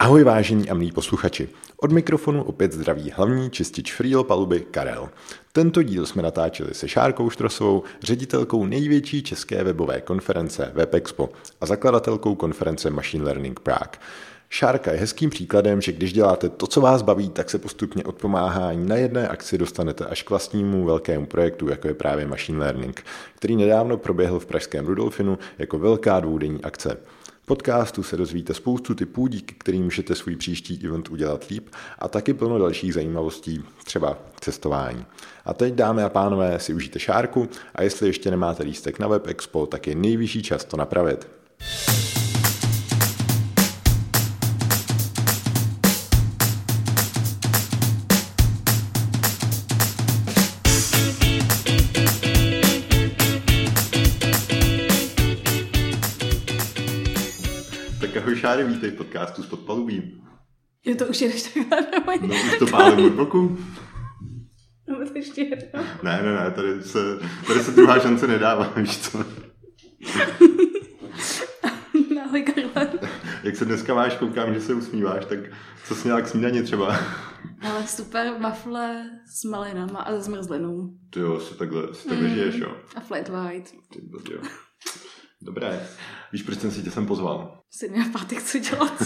Ahoj vážení a milí posluchači. Od mikrofonu opět zdraví hlavní čistič Freelo paluby Karel. Tento díl jsme natáčeli se Šárkou Štrosovou, ředitelkou největší české webové konference WebExpo a zakladatelkou konference Machine Learning Prague. Šárka je hezkým příkladem, že když děláte to, co vás baví, tak se postupně od pomáhání na jedné akci dostanete až k vlastnímu velkému projektu, jako je právě Machine Learning, který nedávno proběhl v Pražském Rudolfinu jako velká dvoudenní akce podcastu se dozvíte spoustu typů, díky kterým můžete svůj příští event udělat líp a taky plno dalších zajímavostí, třeba cestování. A teď, dámy a pánové, si užijte šárku a jestli ještě nemáte lístek na Web Expo, tak je nejvyšší čas to napravit. Šáry, vítej v podcastu s podpalubím. Je to už jedeš takhle No už to pálím od boku. No to ještě jedno. Ne, ne, ne, tady se, tady se druhá šance nedává, víš co. Ahoj, Karle. Jak se dneska máš, koukám, že se usmíváš, tak co jsi měla k snídani třeba? Ale super wafle s malinama a zmrzlinou. Ty jo, si takhle, si takhle mm. žiješ, jo. A flat white. Ty, jo. Dobré. Víš, proč jsem si tě sem pozval? Jsi měl pátek co dělat.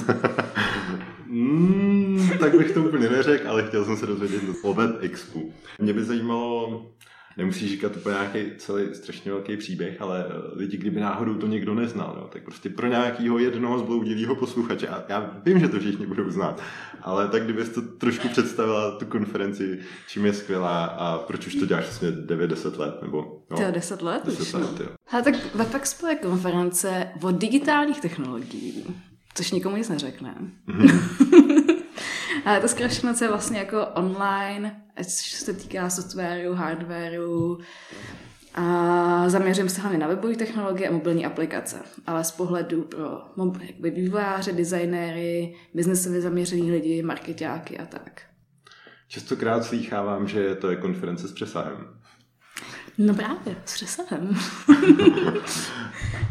mm, tak bych to úplně neřekl, ale chtěl jsem se dozvědět o Web Expu. Mě by zajímalo, nemusíš říkat úplně nějaký celý strašně velký příběh, ale eh, lidi, kdyby náhodou to někdo neznal, jo, tak prostě pro nějakého jednoho zbloudilého posluchače, a já vím, že to všichni budou znát, ale tak kdybys to trošku představila tu konferenci, čím je skvělá a proč už to děláš vlastně 9-10 let, nebo no, 10 let 10 let, jo. A tak WebExpo je konference o digitálních technologií, což nikomu nic neřekne. Mm-hmm. Ale to zkrášenost je vlastně jako online, ať se týká softwaru, hardwaru, a zaměřím se hlavně na webové technologie a mobilní aplikace, ale z pohledu pro vývojáře, designéry, biznesově zaměřený lidi, marketáky a tak. Častokrát slýchávám, že to je konference s přesahem. No právě, s přesahem.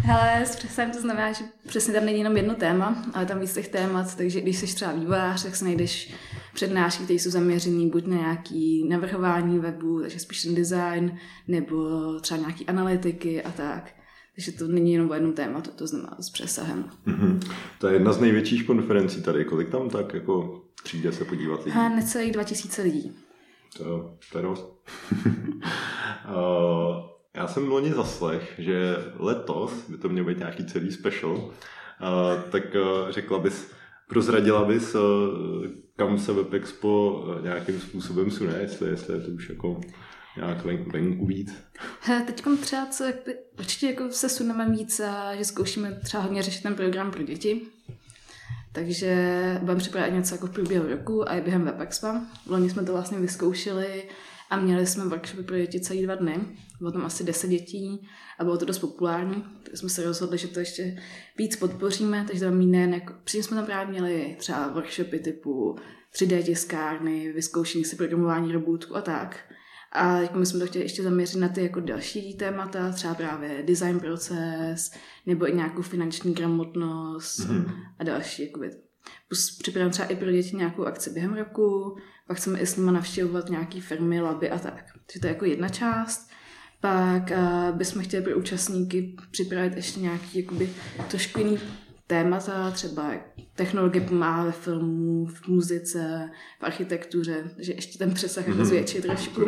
Hele, s přesahem to znamená, že přesně tam není jenom jedno téma, ale tam víc těch témat, takže když jsi třeba vývojář, tak si najdeš přednášky, které jsou zaměřené buď na nějaký navrhování webu, takže spíš ten design, nebo třeba nějaký analytiky a tak. Takže to není jenom o jednom tématu, to znamená s přesahem. Mm-hmm. To je jedna z největších konferencí tady. Kolik tam tak jako přijde se podívat lidí? A necelých 2000 lidí. To, to je dost. uh, já jsem loni zaslech, že letos, by to měl být nějaký celý special, uh, tak uh, řekla bys, prozradila bys, kam se WebExpo nějakým způsobem sune, jestli, jestli je to už jako nějak ven, venku víc. Teď třeba co, určitě jako se suneme víc a že zkoušíme třeba hodně řešit ten program pro děti. Takže budeme připravit něco jako v průběhu roku a i během WebExpo. Loni jsme to vlastně vyzkoušeli a měli jsme workshopy pro děti celý dva dny. Bylo tam asi 10 dětí a bylo to dost populární. Tak jsme se rozhodli, že to ještě víc podpoříme, takže tam nejen jako, předtím jsme tam právě měli třeba workshopy typu 3D tiskárny, vyzkoušení si programování robotů a tak. A jako my jsme to chtěli ještě zaměřit na ty jako další témata, třeba právě design proces, nebo i nějakou finanční gramotnost mm-hmm. a další. Jakoby. Připravujeme třeba i pro děti nějakou akci během roku, pak chceme i s nimi navštěvovat nějaké firmy, laby a tak. Takže to je jako jedna část. Pak uh, bychom chtěli pro účastníky připravit ještě nějaký jakoby, trošku jiný témata, třeba technologie pomáhá ve filmu, v muzice, v architektuře, že ještě ten přesah mm-hmm. zvětší trošku.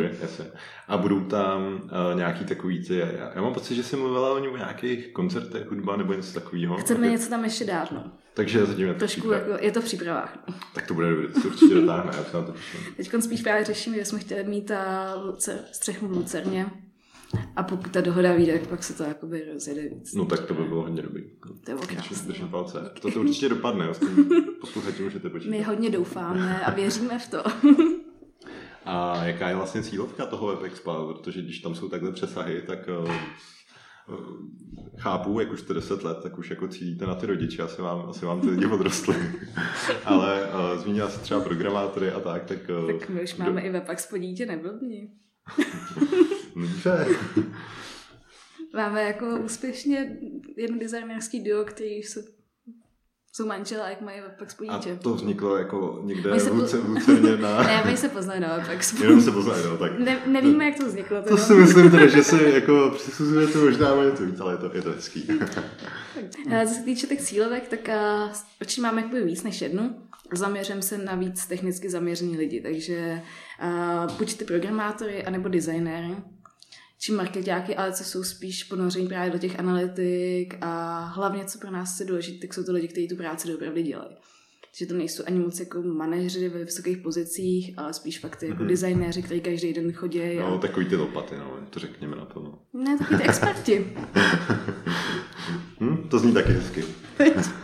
A budou tam uh, nějaký takový ty, já, já mám pocit, že jsi mluvila o nějakých koncertech, hudba nebo něco takového. Chceme něco tam ještě dát, no. Takže zatím je to Trošku jako, je to v přípravách. No. Tak to bude dobré, to se určitě dotáhne, já se na to. Teď spíš právě řešíme, že jsme chtěli mít ta lucer, střechu v Lucerně, a pokud ta dohoda vyjde, pak se to jakoby rozjede víc. No tak to by bylo hodně dobrý. To je krásné. Držím palce. To se určitě dopadne, posluchači můžete počítat. My hodně doufáme a věříme v to. a jaká je vlastně cílovka toho WebExpa? Protože když tam jsou takhle přesahy, tak uh, chápu, jak už jste 10 let, tak už jako cílíte na ty rodiče, asi vám, asi vám ty lidi odrostly. Ale uh, zmínila se třeba programátory a tak, tak... Uh, tak my už máme do... i WebExpo dítě, neblbni. Dobře. Máme jako úspěšně jedno designerský duo, který se jsou manželé, jak mají Webex po A to vzniklo jako někde se v po- Luce- v Lucerně na... Ne, oni se poznají na Webexu. Jenom se poznají, no, tak. Ne, nevíme, jak to vzniklo. To Teda. si myslím teda, že si jako přisuzujete možná o něco víc, ale je to, je to hezký. Ale co se týče těch cílovek, tak uh, určitě máme jakoby víc než jednu. Zaměřím se na víc technicky zaměřený lidi, takže uh, buď ty programátory, anebo designéry, či marketáky, ale co jsou spíš ponoření právě do těch analytik a hlavně, co pro nás je důležité, tak jsou to lidi, kteří tu práci doopravdy dělají. Že to nejsou ani moc jako manažeři ve vysokých pozicích, ale spíš fakt ty jako Mhm. designéři, kteří každý den chodí. No, A... takový ty lopaty, no, to řekněme na to, no. Ne, taky ty experti. Hm, to zní taky hezky.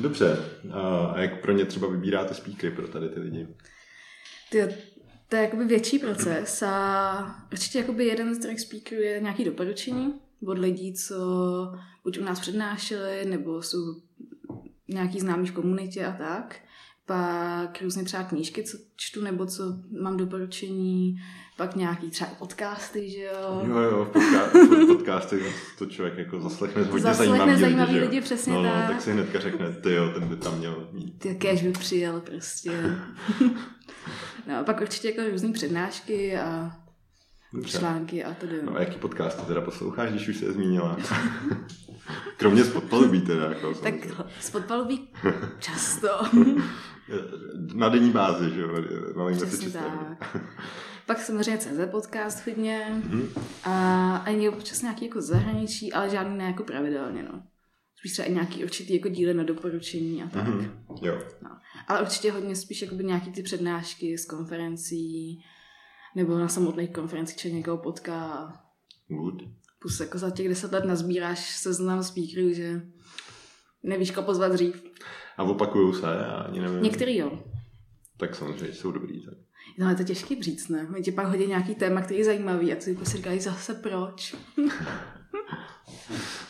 Dobře, a, jak pro ně třeba vybíráte speakery pro tady ty lidi? Ty, to je jakoby větší proces a určitě jakoby jeden z těch speakerů je nějaký doporučení od lidí, co buď u nás přednášeli, nebo jsou nějaký známí v komunitě a tak. Pak různě třeba knížky, co čtu, nebo co mám doporučení, pak nějaký třeba podcasty, že jo. Jo, jo, podca- podcasty to člověk jako zaslechne hodně Zaslechne zajímavý, zajímavý jo? lidi, přesně no, no, tak. tak si hnedka řekne, ty jo, ten by tam měl mít. Ty jakéž by přijel prostě. no a pak určitě jako různý přednášky a Dobře. články a tedy. No a jaký podcasty teda posloucháš, když už se je zmínila? Kromě spotpalubí teda. Jako, Tak samozřejmě. spod palubí často. Na denní bázi, že jo? Malým Přesně tak. Pak samozřejmě CZ podcast hodně Mhm. a ani občas nějaký jako zahraničí, ale žádný ne jako pravidelně, no. Spíš třeba i nějaký určitý jako díly na doporučení a tak. Mhm. Jo. Ale určitě hodně spíš jakoby nějaký ty přednášky z konferencí nebo na samotných konferencích, či někoho potká. Good. Plus jako za těch deset let nazbíráš seznam speakerů, že nevíš, koho pozvat dřív. A opakujou se, já ani nevím. Některý jo. Tak samozřejmě jsou dobrý. Tak. No ale to je těžký říct, ne? My ti pak hodí nějaký téma, který je zajímavý a ty si říkají zase proč.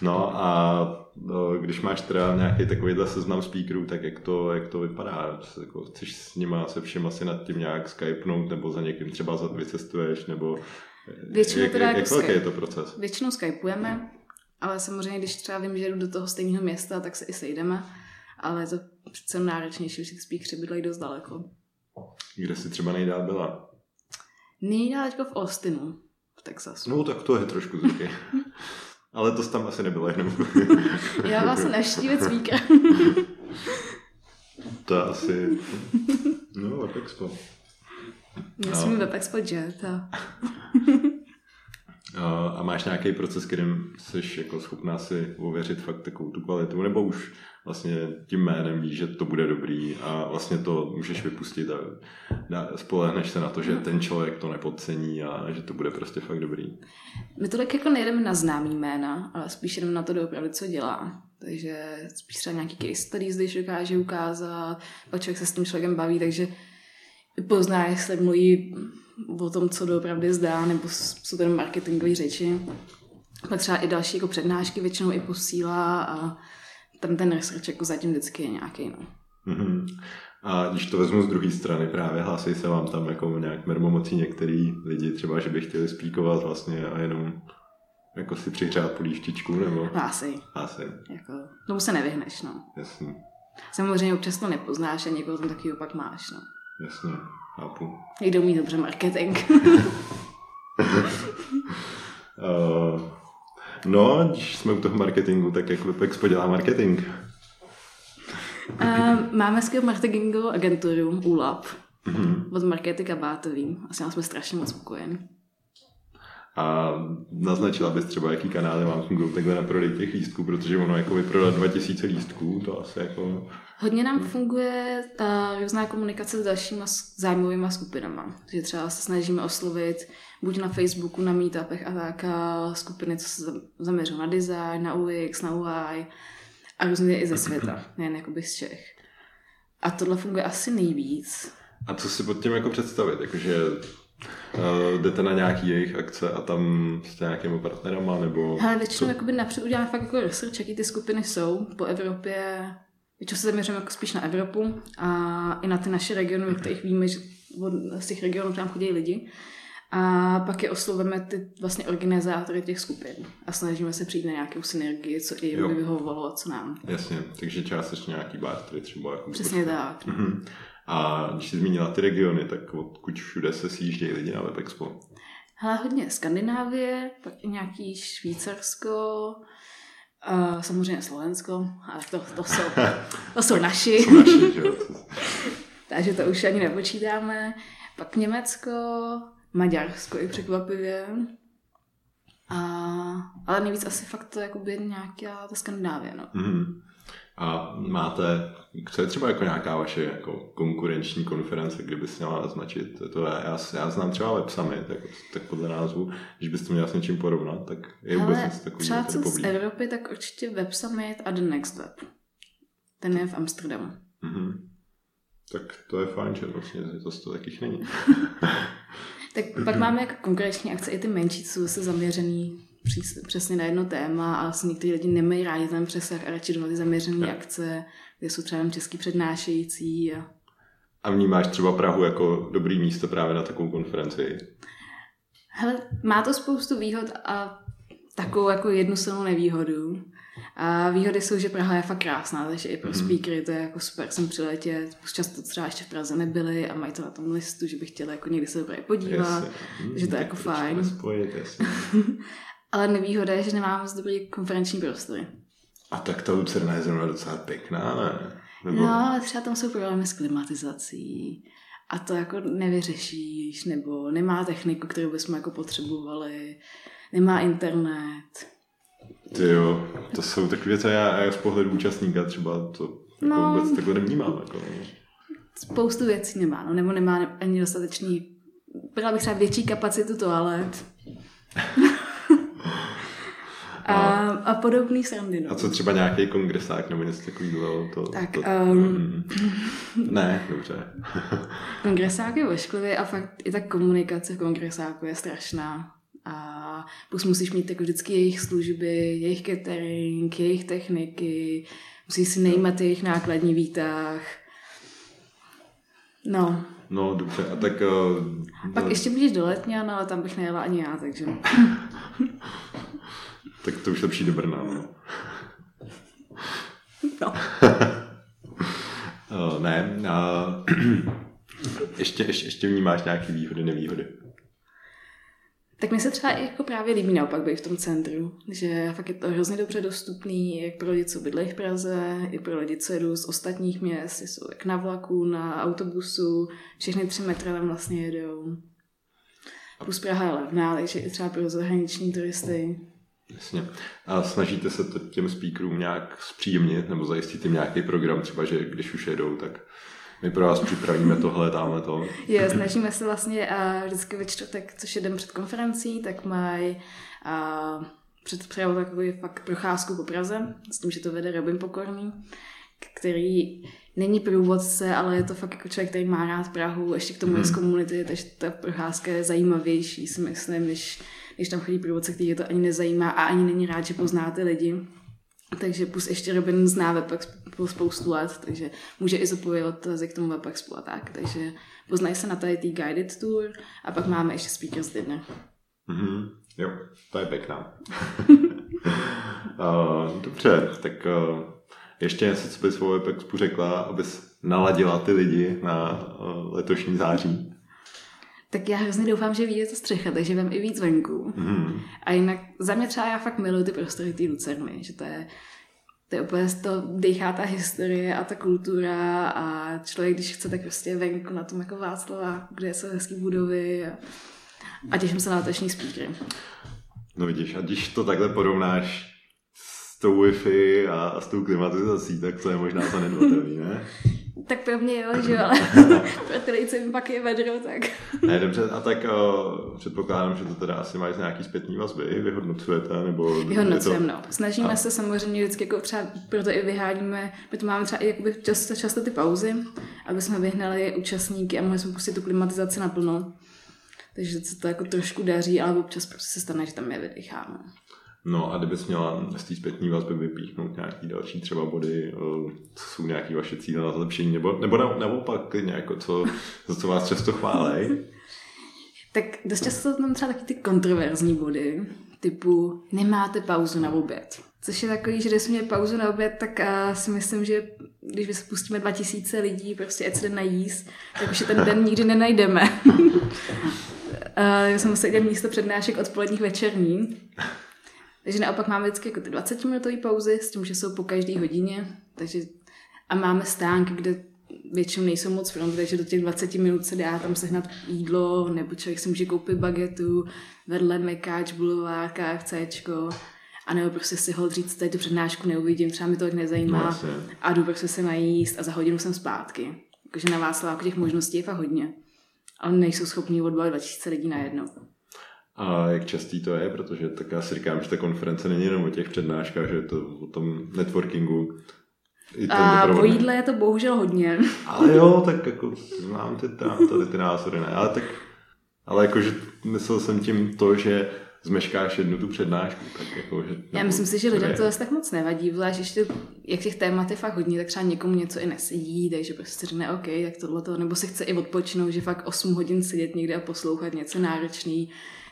No a no, když máš teda nějaký takovýhle seznam speakerů, tak jak to, jak to vypadá? Jako, chceš s nima se všem asi nad tím nějak skypnout, nebo za někým třeba za- vycestuješ, nebo Většinou jak, teda jak, jako jak velký je to proces? Většinou skypujeme, ale samozřejmě, když třeba vím, že jdu do toho stejného města, tak se i sejdeme. Ale je to přece náročnější, že ty speakeři bydlejí dost daleko. Kde jsi třeba nejdál byla? Nejdál teďko v Austinu, v Texasu. No tak to je trošku zvyky. Ale to tam asi nebylo jenom. Já vás navštívit speaker. to je asi... No, Web Expo. Musím web expo jet a máš nějaký proces, kterým jsi jako schopná si ověřit fakt takovou tu kvalitu, nebo už vlastně tím jménem víš, že to bude dobrý a vlastně to můžeš vypustit a spolehneš se na to, že ten člověk to nepodcení a že to bude prostě fakt dobrý. my tolik jako nejdeme na známý jména, ale spíš jdeme na to doopravdy, co dělá. Takže spíš třeba nějaký case studies, když dokáže ukázat, pak člověk se s tím člověkem baví, takže pozná, jestli mluví o tom, co doopravdy zdá, nebo jsou jenom marketingové řeči. Pak třeba i další jako přednášky většinou i posílá a tam ten research jako zatím vždycky je nějaký. No. Mhm. A když to vezmu z druhé strany, právě hlásí se vám tam jako nějak mermomocí některý lidi, třeba, že by chtěli spíkovat vlastně a jenom jako si přihřát polívčičku, nebo asi, asi, jako, tomu se nevyhneš, no. jasný, Samozřejmě občas to nepoznáš a někoho tam taky opak máš, no. Jasně, chápu. Někdo umí dobře marketing. Uh, no, když jsme u toho marketingu, tak jak Webexpo dělá marketing? A máme skvělou marketingovou agenturu ULAB Mhm. od Markety Bátový. Asi jsme strašně moc spokojení. A naznačila bys třeba, jaký kanály vám fungují takhle na prodej těch lístků, protože ono jako vyprodat 2000 lístků, to asi jako... Hodně nám funguje ta různá komunikace s dalšíma zájmovými skupinama. Že třeba se snažíme oslovit buď na Facebooku, na meetupech a tak a skupiny, co se za- zaměřují na design, na UX, na UI a různě i ze světa, nejen jakoby z Čech. A tohle funguje asi nejvíc. A co si pod tím jako představit? Jakože uh, jdete na nějaký jejich akce a tam jste nějakými partnerama, nebo... Ale většinou jakoby napřed uděláme fakt jako research, jaký ty skupiny jsou po Evropě. Většinou se zaměřujeme jako spíš na Evropu a i na ty naše regiony, o kterých víme, že od, z těch regionů nám chodí lidi. A pak je oslovujeme ty vlastně organizátory těch skupin a snažíme se přijít na nějakou synergii, co i jim by vyhovovalo a co nám. Jasně, takže částečně nějaký bartery třeba. Jako Přesně počkat. tak. Mm-hmm. A když jsi zmínila ty regiony, tak odkud všude se sjíždějí lidi na WebExpo? Hele, hodně Skandinávie, pak i nějaký Švýcarsko, uh, samozřejmě Slovensko, ale to, to, jsou, to jsou naši. jsou naši Takže to už ani nepočítáme. Pak Německo, Maďarsko i překvapivě. A, ale nejvíc asi fakt to jakoby nějaká ta Skandinávie, no. Mm. A máte, co je třeba jako nějaká vaše jako konkurenční konference, kdyby se měla naznačit? To já, já, já znám třeba Web Summit, tak, tak podle názvu, když byste měla s něčím porovnat, tak je vůbec něco takového. Třeba co z Evropy, tak určitě Web Summit a The Next Web. Ten je v Amsterdamu. Mm-hmm. Tak to je fajn, že vlastně to, to takých není. tak pak máme jako konkurenční akce i ty menší, co jsou zase přesně na jedno téma a vlastně někteří lidi nemají rádi ten přesah a radši jdou zaměřené ja. akce, kde jsou třeba český přednášející. A... a vnímáš třeba Prahu jako dobrý místo právě na takovou konferenci? Hele, má to spoustu výhod a takovou jako jednu silnou nevýhodu. A výhody jsou, že Praha je fakt krásná, takže i pro mm-hmm. speakery to je jako super sem přiletět. Často třeba ještě v Praze nebyli a mají to na tom listu, že by chtěli jako někdy se dobré podívat. Yes. Takže to je jako fajn. Spojit, Ale nevýhoda je, že nemám moc dobrý konferenční prostory. A tak ta Lucerna je zrovna docela pěkná, ne? Nebo... No, třeba tam jsou problémy s klimatizací a to jako nevyřešíš, nebo nemá techniku, kterou bychom jako potřebovali, nemá internet. Ty jo, to jsou takové věci, já, já z pohledu účastníka třeba to jako no, vůbec takhle nevnímám. Jako. Spoustu věcí nemá, no, nebo nemá ani dostatečný, byla bych třeba větší kapacitu toalet. a, a podobný srandy. No. A co třeba nějaký kongresák nebo něco takového? To, tak, to, um, mm, ne, dobře. kongresák je ošklivý a fakt i ta komunikace v kongresáku je strašná. A plus musíš mít jako vždycky jejich služby, jejich catering, jejich techniky, musíš si nejmat jejich nákladní výtah. No. No, dobře. A tak... Uh, Pak no. ještě můžeš do Letňan, ale tam bych nejela ani já, takže... Tak to už lepší do Brna, no. no. uh, ne, uh, ještě, ještě, ještě vnímáš nějaké výhody, nevýhody? Tak mi se třeba i jako právě líbí naopak být v tom centru, že fakt je to hrozně dobře dostupný, jak pro lidi, co bydlejí v Praze, i pro lidi, co jedou z ostatních měst, jsou jak na vlaku, na autobusu, všechny tři metry tam vlastně jedou. Plus Praha je levná, takže i třeba pro zahraniční turisty Jasně. A snažíte se to těm speakerům nějak zpříjemnit nebo zajistit jim nějaký program, třeba, že když už jedou, tak my pro vás připravíme tohle, dáme to. Je, snažíme se vlastně a vždycky ve čtvrtek, což je den před konferencí, tak mají před přijal takový fakt procházku po Praze, s tím, že to vede Robin Pokorný, který není průvodce, ale je to fakt jako člověk, který má rád Prahu, ještě k tomu je z mhm. komunity, takže ta procházka je zajímavější, si myslím, než když tam chodí průvodce, který je to ani nezajímá a ani není rád, že pozná ty lidi. Takže plus ještě Robin zná Webex po spoustu let, takže může i zodpovědět k tomu Webexpu a tak. Takže poznají se na tady tý guided tour a pak máme ještě speakers dinner. Mm-hmm. Jo, to je pěkná. uh, dobře, tak uh, ještě něco, co bys o Webexpu řekla, abys naladila ty lidi na uh, letošní září tak já hrozně doufám, že vyjde to střecha, takže vem i víc venku. Mm. A jinak za mě třeba já fakt miluji ty prostory té Lucerny, že to je, to je úplně to dechá ta historie a ta kultura a člověk, když chce, tak prostě venku na tom jako Václava, kde jsou hezké budovy a, a těším se na letošní speakery. No vidíš, a když to takhle porovnáš s tou Wi-Fi a s tou klimatizací, tak to je možná zanedbatelný, ne? Tak pro mě jo, že jo, ale pro ty lidi, mi pak je vedro, tak... ne, dobře, a tak uh, předpokládám, že to teda asi máš nějaký zpětný vazby, vyhodnocujete, nebo... Vyhodnocujeme, to... no. Snažíme a... se samozřejmě vždycky, jako třeba proto i vyháníme, my to máme třeba i jakoby často, často ty pauzy, aby jsme vyhnali účastníky a mohli jsme pustit tu klimatizaci naplno. Takže se to jako trošku daří, ale občas prostě se stane, že tam je vydecháme. No a kdybys měla z té zpětní vazby vypíchnout nějaký další třeba body, eh, co jsou nějaké vaše cíle na zlepšení, nebo, nebo naopak nějako, co, za co vás často chválej? Tak dost často tam třeba taky ty kontroverzní body, typu nemáte pauzu na oběd. Což je takový, že když jsme pauzu na oběd, tak uh, si myslím, že když spustíme 2000 lidí, prostě ať se jde najíst, tak už je ten den nikdy nenajdeme. uh, jsem musela dělat místo přednášek odpoledních večerní. Takže naopak máme vždycky jako ty 20 minutové pauzy, s tím, že jsou po každé hodině. Takže, a máme stánky, kde většinou nejsou moc fronty, takže do těch 20 minut se dá tam sehnat jídlo, nebo člověk si může koupit bagetu, vedle mekáč, bulvár, KFCčko, a nebo prostě si ho říct, tady tu přednášku neuvidím, třeba mi to tak nezajímá no, a jdu prostě se najíst a za hodinu jsem zpátky. Takže na vás jako těch možností je fakt hodně. Ale nejsou schopni odbavit 2000 lidí najednou. A jak častý to je? Protože tak já si říkám, že ta konference není jenom o těch přednáškách, že je to o tom networkingu. A po jídle je to bohužel hodně. Ale jo, tak jako znám ty, tady ty názory, ne? Ale tak, ale jakože myslel jsem tím to, že zmeškáš jednu tu přednášku. Tak jako, že, Já myslím si, že lidem to zase tak moc nevadí, zvlášť ještě, jak těch témat je fakt hodně, tak třeba někomu něco i nesedí, takže prostě řekne OK, tak tohle to, nebo si chce i odpočinout, že fakt 8 hodin sedět někde a poslouchat něco náročný,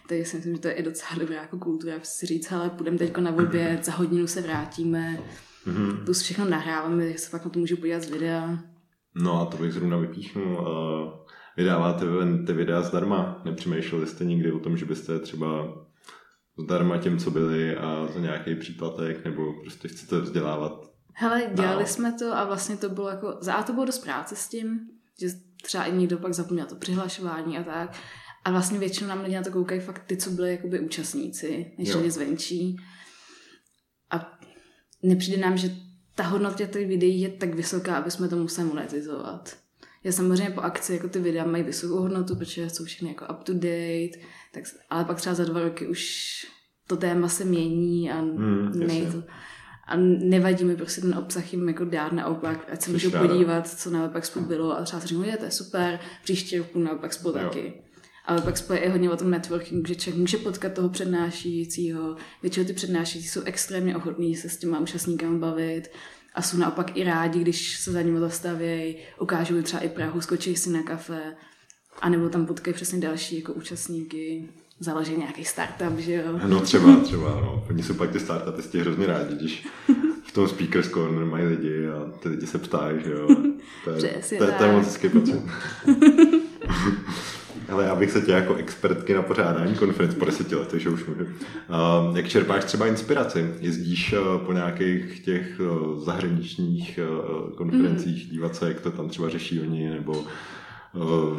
takže si myslím, že to je i docela dobrá jako kultura, si říct, ale půjdeme teď na oběd, za hodinu se vrátíme, mm-hmm. tu všechno nahráváme, že se fakt na to můžu podívat z videa. No a to bych zrovna vypíchnul. Uh, vydáváte ty videa zdarma? Nepřemýšleli jste nikdy o tom, že byste třeba zdarma těm, co byli a za nějaký příplatek, nebo prostě chcete vzdělávat? Hele, dělali no. jsme to a vlastně to bylo jako, za A to bylo dost práce s tím, že třeba i někdo pak zapomněl to přihlašování a tak. A vlastně většinou nám lidi na to koukají fakt ty, co byli jakoby účastníci, než lidi zvenčí. A nepřijde nám, že ta hodnota těch videí je tak vysoká, aby jsme to museli monetizovat. Já samozřejmě po akci jako ty videa mají vysokou hodnotu, protože jsou všechny jako up to date, tak, ale pak třeba za dva roky už to téma se mění a mm, nejde a nevadí mi prostě ten obsah jim jako dát naopak, ať se můžu podívat, co na Webexpo bylo a třeba si říkám, je to je super, příští roku na Webexpo taky. Ale pak je i hodně o tom networking, že člověk může potkat toho přednášejícího. Většinou ty přednášející jsou extrémně ochotní se s těma účastníkama bavit a jsou naopak i rádi, když se za nimi zastavějí, ukážou jim třeba i Prahu, skočí si na kafe, anebo tam potkají přesně další jako účastníky, založí nějaký startup, že jo? No třeba, třeba, no. Oni jsou pak ty startupisti hrozně rádi, když v tom Speakers Corner mají lidi a ty lidi se ptají, že jo. To je, Přesně to, je, to je moc hezký pocit. Ale já bych se tě jako expertky na pořádání konferenc po deseti letech, že už můžu. Uh, jak čerpáš třeba inspiraci? Jezdíš uh, po nějakých těch uh, zahraničních uh, konferencích, mm. dívat se, jak to tam třeba řeší oni, nebo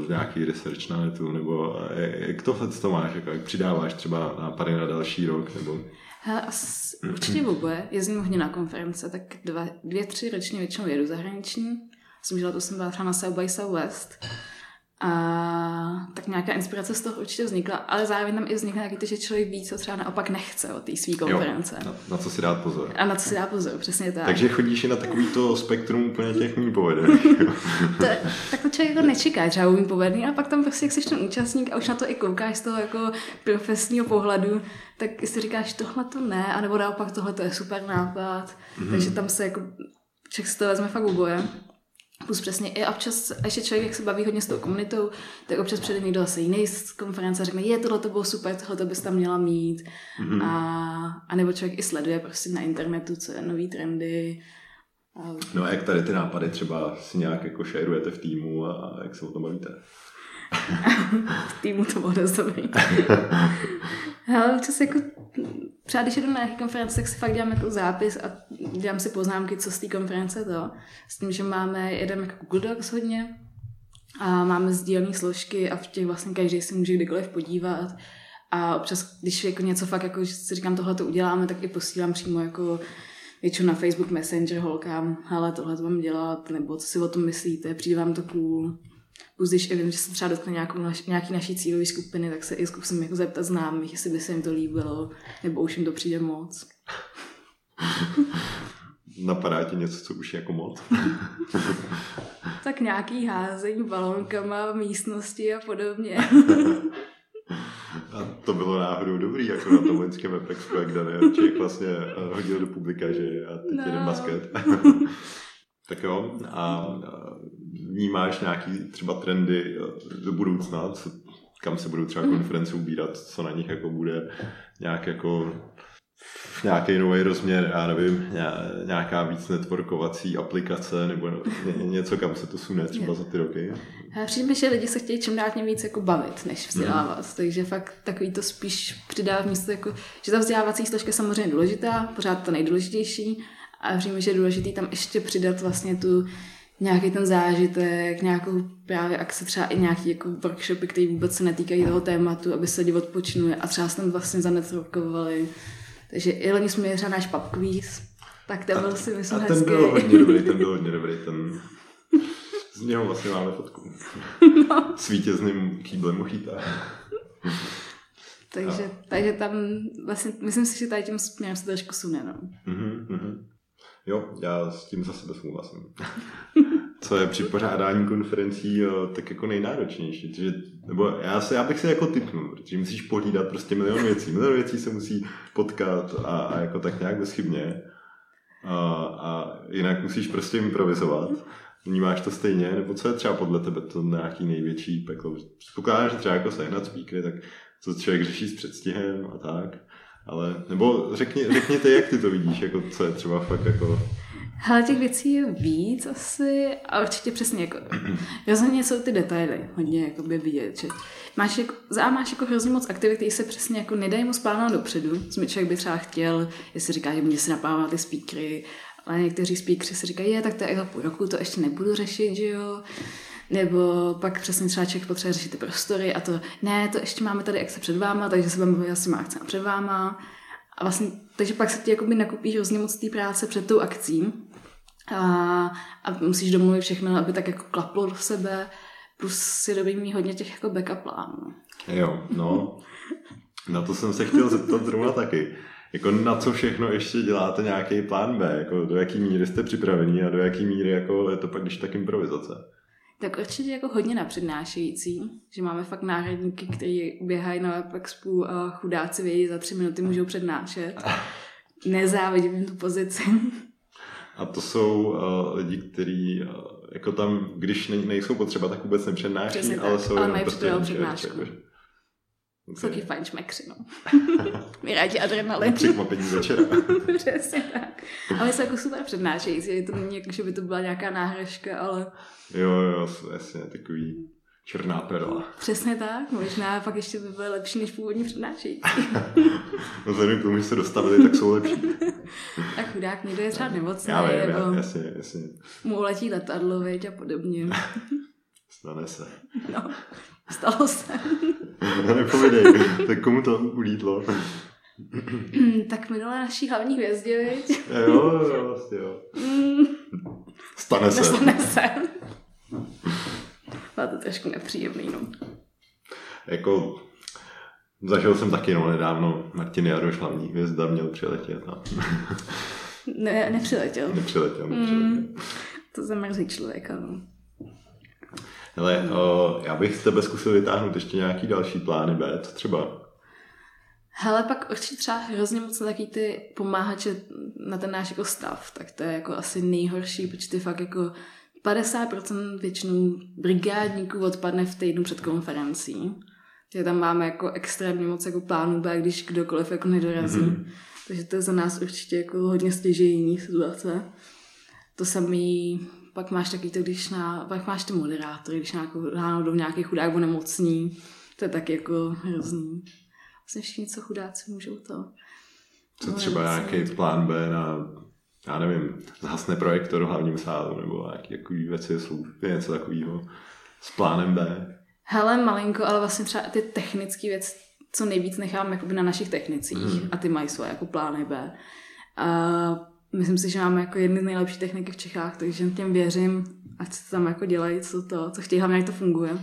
nějaký research na netu, nebo jak to to máš, jako, jak přidáváš třeba nápady na další rok, nebo... Hele, určitě oboje. Jezdím hodně na konference, tak dva, dvě, tři ročně většinou jedu zahraniční. Jsem žila, to jsem byla třeba na South by Southwest. A tak nějaká inspirace z toho určitě vznikla, ale zároveň tam i vznikne taky to, že člověk ví, co třeba naopak nechce od té své konference. Jo, na, na, co si dát pozor. A na co si dát pozor, přesně tak. Takže chodíš i na takovýto spektrum úplně těch mým povedených. tak to člověk jako nečeká, třeba mým povedený, a pak tam prostě, jak jsi ten účastník a už na to i koukáš z toho jako profesního pohledu, tak si říkáš, tohle to ne, anebo naopak tohle to je super nápad. Mm-hmm. Takže tam se jako člověk si to vezme fakt oboje. Plus přesně i občas, ještě člověk, jak se baví hodně s tou komunitou, tak občas přijde někdo zase jiný z konference a řekne, je, tohle to bylo super, tohle to bys tam měla mít. Mm-hmm. A, a nebo člověk i sleduje prostě na internetu, co je nový trendy. A... No a jak tady ty nápady třeba si nějak jako šerujete v týmu a jak se o tom bavíte? v týmu to bylo dost dobrý. Ale občas jako třeba když jdu na nějaké konference, tak si fakt dělám jako zápis a dělám si poznámky, co z té konference to. S tím, že máme jeden jako Google Docs hodně a máme sdílené složky a v těch vlastně každý si může kdykoliv podívat. A občas, když jako něco fakt, jako si říkám, tohle to uděláme, tak i posílám přímo jako většinou na Facebook Messenger holkám, hele, tohle to mám dělat, nebo co si o tom myslíte, přijde vám to cool. Plus když vím, že se třeba dotkne nějakou naš, nějaký naší cílové skupiny, tak se i zkusím jako zeptat známých, jestli by se jim to líbilo, nebo už jim to přijde moc. Napadá ti něco, co už je jako moc? tak nějaký házení balonkama v místnosti a podobně. A to bylo náhodou dobrý, jako na tom loňském Webexpo, jak Daniel Čech vlastně hodil do publika, že a teď no. jeden basket. tak jo, a vnímáš nějaký třeba trendy eh, do budoucna, co, kam se budou třeba konference ubírat, co na nich jako bude nějak jako nějaký nový rozměr, já nevím, nějaká víc networkovací aplikace nebo něco, kam se to sune třeba za ty roky. Přijde že lidi se chtějí čím dál tím víc jako bavit, než vzdělávat. Mm. Takže fakt takový to spíš přidá místo, jako, že ta vzdělávací složka je samozřejmě důležitá, pořád to nejdůležitější, a přijde že je důležitý tam ještě přidat vlastně tu nějaký ten zážitek, nějakou právě akce, třeba i nějaký jako workshopy, které vůbec se netýkají toho tématu, aby se lidi odpočinuli a třeba se tam vlastně zanetworkovali takže i loni jsme měli náš pub quiz, tak ten byl si myslím A ten hezký. byl hodně dobrý, ten byl hodně dobrý, ten... Z něho vlastně máme fotku. No. S vítězným kýblem uchýtá. takže, a. takže tam vlastně, myslím si, že tady tím směrem se trošku sune, no. Mm-hmm, mm-hmm. Jo, já s tím za sebe souhlasím. Co je při pořádání konferencí tak jako nejnáročnější. Že, nebo já, se, já bych se jako typnul, protože musíš pohlídat prostě milion věcí. Milion věcí se musí potkat a, a jako tak nějak bezchybně. A, a jinak musíš prostě improvizovat. Vnímáš to stejně? Nebo co je třeba podle tebe to nějaký největší peklo? Předpokládám, že třeba jako sehnat speakery, tak co člověk řeší s předstihem a tak. Ale, nebo řekni, řekněte, jak ty to vidíš, jako co je třeba fakt jako... Ale těch věcí je víc asi a určitě přesně jako, rozhodně jsou ty detaily hodně jako by vidět, že máš jako, za máš jako hrozně moc aktivit, které se přesně jako nedají moc plánovat dopředu, co člověk by třeba chtěl, jestli říká, že mě se napává ty speakery, ale někteří speakery si říkají, je, tak to je za půl roku, to ještě nebudu řešit, že jo. Nebo pak přesně třeba člověk potřebuje řešit ty prostory a to, ne, to ještě máme tady akce před váma, takže se budeme bavit s těma akcemi před váma. A vlastně, takže pak se ti jakoby nakupí hrozně moc té práce před tou akcí a, a musíš domluvit všechno, aby tak jako klaplo do sebe, plus si dobrý mít hodně těch jako backup plánů. Jo, no, na to jsem se chtěl zeptat zrovna taky. Jako na co všechno ještě děláte nějaký plán B? Jako do jaký míry jste připravení a do jaký míry jako je to pak když tak improvizace? Tak určitě jako hodně na přednášející, že máme fakt náhradníky, kteří běhají na WebExpu a chudáci vědí, za tři minuty můžou přednášet. Nezávidím tu pozici. A to jsou uh, lidi, kteří uh, jako tam, když ne, nejsou potřeba, tak vůbec nepřednáší, Přesně ale tak. jsou ale mají prostě přednášku. Okay. Jsou taky fajn šmekři, no. My rádi adrenalin. Překvapení večera. Přesně tak. Ale jsou jako super přednášející, to není jako, že by to byla nějaká náhražka, ale... Jo, jo, jasně, takový černá perla. Přesně tak, možná pak ještě by byly lepší než původní přednášející. no vzhledem k tomu, že se dostavili, tak jsou lepší. a chudák někdo je třeba nemocný, já vím, nebo jasně, jasně. mu letí letadlo, věď, a podobně. Stane se. No, stalo se. no nepovědej, tak komu to ulítlo? tak minulé naší hlavní hvězdě, viď? jo, jo, vlastně jo. Mm. Stane se. Stane se. Bylo to trošku nepříjemný, no. Jako, zažil jsem taky no nedávno Martin Jaroš, hlavní hvězda, měl přiletět. A... ne, nepřiletěl. Nepřiletěl, nepřiletěl. Mm, to zamrzí člověka, no. Hele, o, já bych z tebe zkusil vytáhnout ještě nějaký další plány B, co třeba? Hele, pak určitě třeba hrozně moc taky ty pomáhače na ten náš jako stav, tak to je jako asi nejhorší, protože ty fakt jako 50% většinou brigádníků odpadne v týdnu před konferencí. Takže tam máme jako extrémně moc jako plánů B, když kdokoliv jako nedorazí. Mm-hmm. Takže to je za nás určitě jako hodně stěžejní situace. To samý, pak máš taky to, když na, pak máš ty moderátory, když nějakou, náhodou nějaký chudák nemocný, to je taky jako hrozný. Vlastně všichni, co chudáci můžou to. Co třeba nějaký plán B na já nevím, zhasne projektor v hlavním sálu nebo nějaké takový věci, jsou něco takového s plánem B. Hele, malinko, ale vlastně třeba ty technické věci, co nejvíc nechám jakoby na našich technicích mm. a ty mají svoje jako plány B. A myslím si, že máme jako jedny z nejlepších techniky v Čechách, takže těm věřím, ať se tam jako dělají, co to, co chtějí, hlavně jak to funguje.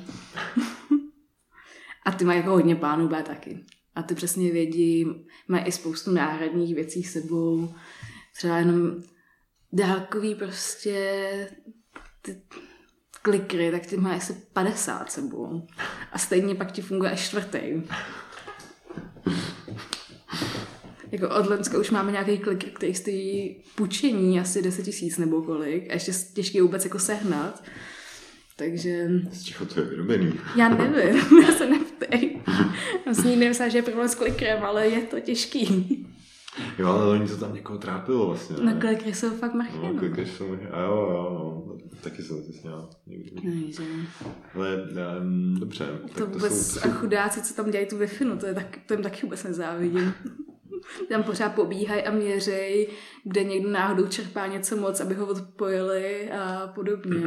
a ty mají jako hodně plánů B taky. A ty přesně vědí, mají i spoustu náhradních věcí s sebou, třeba jenom dálkový prostě ty klikry, tak ty má asi 50 sebou. A stejně pak ti funguje až čtvrtý. Jako od Lenska už máme nějaký klik, který stojí půjčení asi 10 tisíc nebo kolik. A ještě těžký vůbec jako sehnat. Takže... Z čeho to je vyrobený? Já nevím, já se tlustý. Vlastně nikdy nemyslela, že je problém s klikrem, ale je to těžký. Jo, ale oni to tam někoho trápilo vlastně. Ne? No klikry jsou fakt mrchy. No, klikry jsou. A jo, jo, no. Taky jsem to sněl někdy. No, že... Ale um, dobře. To vůbec, to jsou, to jsou... a chudáci, co tam dělají tu wi no to, je tak, to jim taky vůbec nezávidím. Tam pořád pobíhají a měřej, kde někdo náhodou čerpá něco moc, aby ho odpojili a podobně.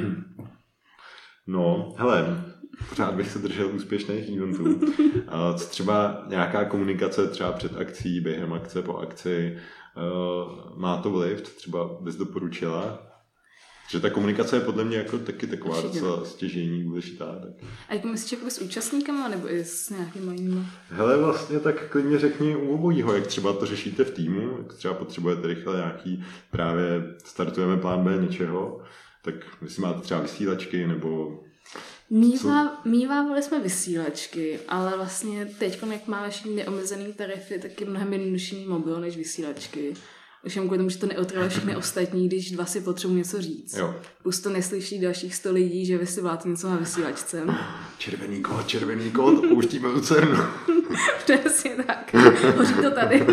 No, hele, pořád bych se držel úspěšných eventů. A co třeba nějaká komunikace třeba před akcí, během akce, po akci, uh, má to vliv, třeba bys doporučila? Že ta komunikace je podle mě jako taky taková docela stěžení důležitá. Tak. A jak myslíš jako s účastníkama nebo i s nějakými jinými? Hele, vlastně tak klidně řekni u obojího, jak třeba to řešíte v týmu, jak třeba potřebujete rychle nějaký, právě startujeme plán B něčeho, tak jestli máte třeba vysílačky nebo Mívá, mívávali jsme vysílačky, ale vlastně teď, jak máme všichni neomezený tarify, tak je mnohem jednodušší mobil než vysílačky. Už kvůli tomu, že to neotravuje všechny ostatní, když dva si potřebují něco říct. Jo. Plus to neslyší dalších sto lidí, že vy si vláte něco na vysílačce. Červený kód, červený kód, pouštíme Lucernu. Přesně tak. Hoří to tady.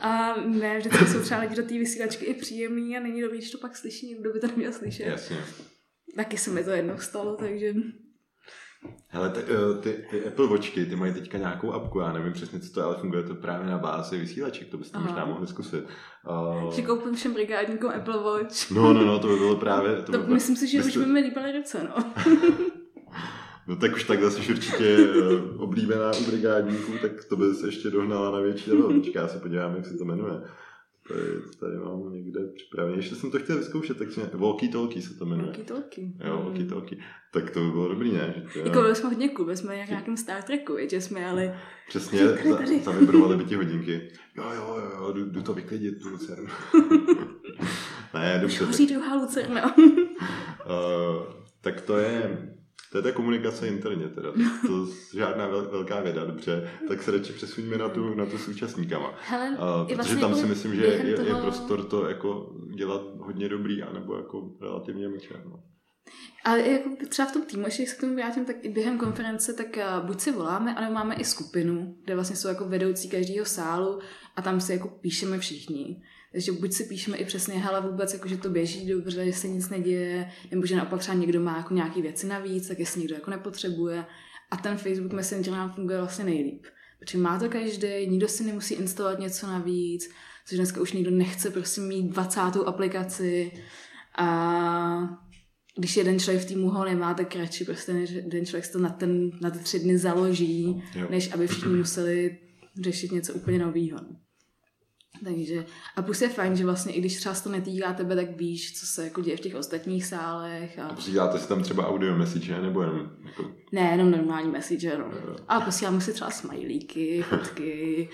A ne, vždycky jsou třeba lidi do té vysílačky i příjemný a není dobrý, když to pak slyší někdo, by to neměl slyšet. Jasně. Taky se mi to jednou stalo, takže... Hele, ty, eh, ty, ty Apple Watchky, ty mají teďka nějakou apku, já nevím přesně, co to je, ale funguje to právě na bázi vysílaček, to byste Aha. možná mohli zkusit. Uh... Že koupím všem brigádníkům Apple Watch. No, no, no, to by bylo právě... To, to by myslím si, že byste... už by mi líbily ruce, no. no tak už takhle jsi určitě uh, oblíbená u brigádníků, tak to by se ještě dohnala na větší level. Já se podívám, jak se to jmenuje. Tady, tady mám někde připravené. Ještě jsem to chtěl vyzkoušet, tak si Walkie Talkie se to jmenuje. Walkie Talkie. Jo, Walkie Talkie. Tak to by bylo dobrý, ne? Že to, jako byli jsme hodně cool, jsme jak nějakým Star Treku, že jsme ale... Přesně, za, zavibrovaly by ti hodinky. Jo, jo, jo, jdu, jdu to vyklidit, tu lucernu. ne, dobře. Hoří druhá lucerna. uh, tak to je to je ta komunikace interně teda. To je žádná vel, velká věda, dobře. Tak se radši přesuníme na tu, na tu s účastníkama. Hele, uh, protože vlastně tam jako si myslím, že je, toho... je, prostor to jako dělat hodně dobrý, anebo jako relativně mlčet. No. Ale jako třeba v tom týmu, ještě se k tomu vrátím, tak i během konference, tak buď si voláme, ale máme i skupinu, kde vlastně jsou jako vedoucí každého sálu a tam si jako píšeme všichni. Takže buď si píšeme i přesně, hele, vůbec, jako, že to běží dobře, že se nic neděje, nebo že naopak třeba někdo má jako nějaké věci navíc, tak jestli někdo jako nepotřebuje. A ten Facebook Messenger nám funguje vlastně nejlíp. Protože má to každý, nikdo si nemusí instalovat něco navíc, což dneska už nikdo nechce prostě mít 20. aplikaci. A když jeden člověk v týmu ho nemá, tak radši prostě než jeden člověk to na, ten, na ty tři dny založí, jo. než aby všichni museli řešit něco úplně nového. Takže a plus je fajn, že vlastně i když třeba to netýká tebe, tak víš, co se jako děje v těch ostatních sálech. A, a posíláte si tam třeba audio message, nebo jenom jako... Ne, jenom normální message, no. Jo. A posíláme si třeba smajlíky, fotky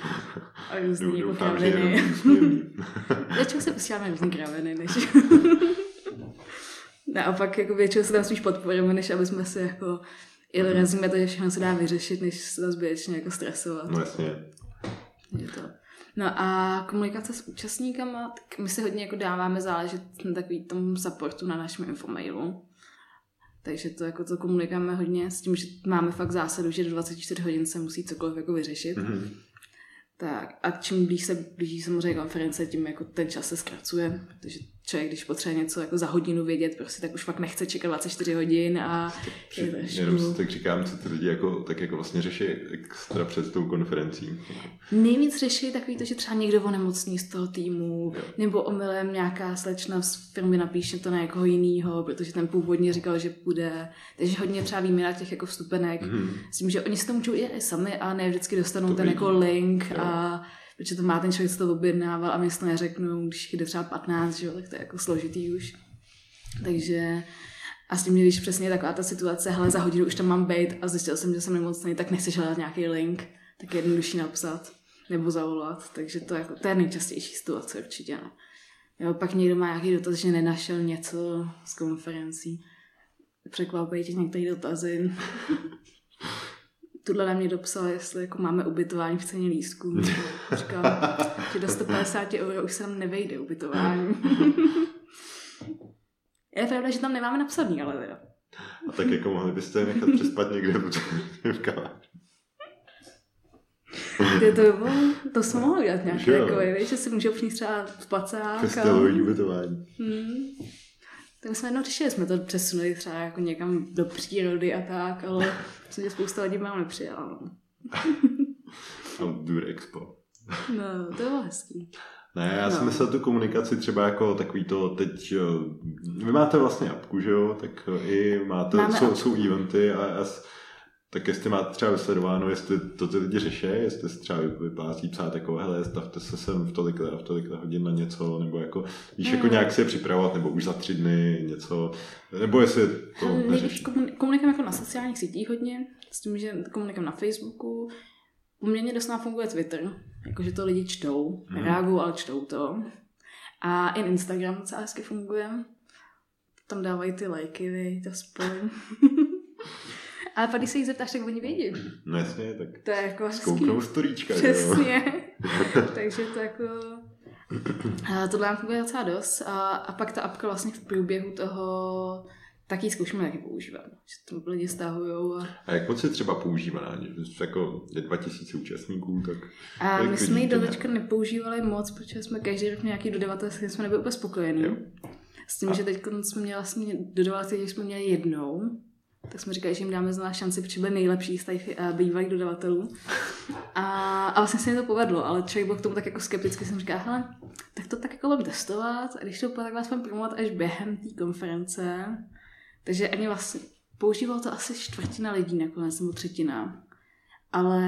a různý kraviny. Většinou se posíláme různý kraviny, než... Naopak jako většinou se tam spíš podporujeme, než aby jsme si jako jeli razíme to, že všechno se dá vyřešit, než se to zbytečně jako stresovat. No jasně. Je to. No a komunikace s účastníkama, tak my si hodně jako dáváme záležet na takový tom supportu na našem infomailu. Takže to jako to komunikujeme hodně s tím, že máme fakt zásadu, že do 24 hodin se musí cokoliv jako vyřešit. Mm-hmm. Tak a čím blíž se blíží samozřejmě konference, tím jako ten čas se zkracuje, protože člověk, když potřebuje něco jako za hodinu vědět, prostě tak už fakt nechce čekat 24 hodin a je. Jenom si tak říkám, co ty lidi jako, tak jako vlastně řeší extra před tou konferencí. Nejvíc řeší takový to, že třeba někdo onemocní z toho týmu, jo. nebo omylem nějaká slečna z firmy napíše to na někoho jiného, protože ten původně říkal, že půjde. Takže hodně třeba výměna těch jako vstupenek, mm-hmm. s tím, že oni si to můžou i sami a ne vždycky dostanou to ten vidí. jako link jo. a protože to má ten člověk, co to objednával a mi to neřeknou, když jde třeba 15, že jo, tak to je jako složitý už. Takže a s tím, když přesně taková ta situace, hele, za hodinu už tam mám být a zjistil jsem, že jsem nemocný, tak nechceš hledat nějaký link, tak je jednodušší napsat nebo zavolat. Takže to, jako, to je nejčastější situace určitě. No. Jo, pak někdo má nějaký dotaz, že nenašel něco z konferencí. Překvapí tě některé dotazy. Tuhle na mě dopsala, jestli jako máme ubytování v ceně lístků. Říkám, že do 150 euro už se tam nevejde ubytování. je pravda, že tam nemáme napsaný, ale teda. A tak jako mohli byste je nechat přespat někde v kaláři. To, to, bylo, to jsme mohli dělat nějaké, jako, víš, že si můžou přijít třeba v pacák. Festivalový ubytování. Hmm. Tak jsme jednou řešili, jsme to přesunuli třeba jako někam do přírody a tak, ale myslím, že spousta lidí mám nepřijala. No. Outdoor Expo. No, to bylo hezký. Ne, já no. si myslel tu komunikaci třeba jako takový to teď, vy máte vlastně apku, že jo, tak i máte, Máme jsou, jsou eventy a já, tak jestli máte třeba vysledováno, jestli to ty lidi řeší, jestli se třeba vyplácí psát jako, hele, stavte se sem v tolik, v tolik hodin na něco, nebo jako, víš, jako mm. jako nějak si je připravovat, nebo už za tři dny něco, nebo jestli to Ale neřeší. Komunikujeme jako na sociálních sítích hodně, s tím, že komunikujeme na Facebooku, poměrně dost nám funguje Twitter, jakože to lidi čtou, mm. reagují, ale čtou to. A i Instagram docela hezky funguje. Tam dávají ty lajky, to spolu. Ale pak, když se jí zeptáš, tak oni vědí. No jasně, tak to je jako zkouknou storíčka. Přesně. Takže to jako... A tohle nám funguje docela dost. A, a pak ta apka vlastně v průběhu toho taky zkoušíme taky používat. Že to lidi stahují. A... a jak moc je třeba používaná? Jako je 2000 účastníků, tak... A my jsme ji do teďka nepoužívali moc, protože jsme každý rok nějaký dodavatel, s jsme nebyli úplně spokojení. Jo. S tím, a... že teď jsme měli vlastně dodavatel, jsme měli jednou, tak jsme říkali, že jim dáme znát šanci, protože byli nejlepší z těch uh, bývalých dodavatelů. A, a vlastně se mi to povedlo, ale člověk byl k tomu tak jako skepticky, jsem říkala, hele, tak to tak jako budeme testovat a když to bude, tak vás budeme promovat až během té konference. Takže ani vlastně používalo to asi čtvrtina lidí nakonec, nebo třetina. Ale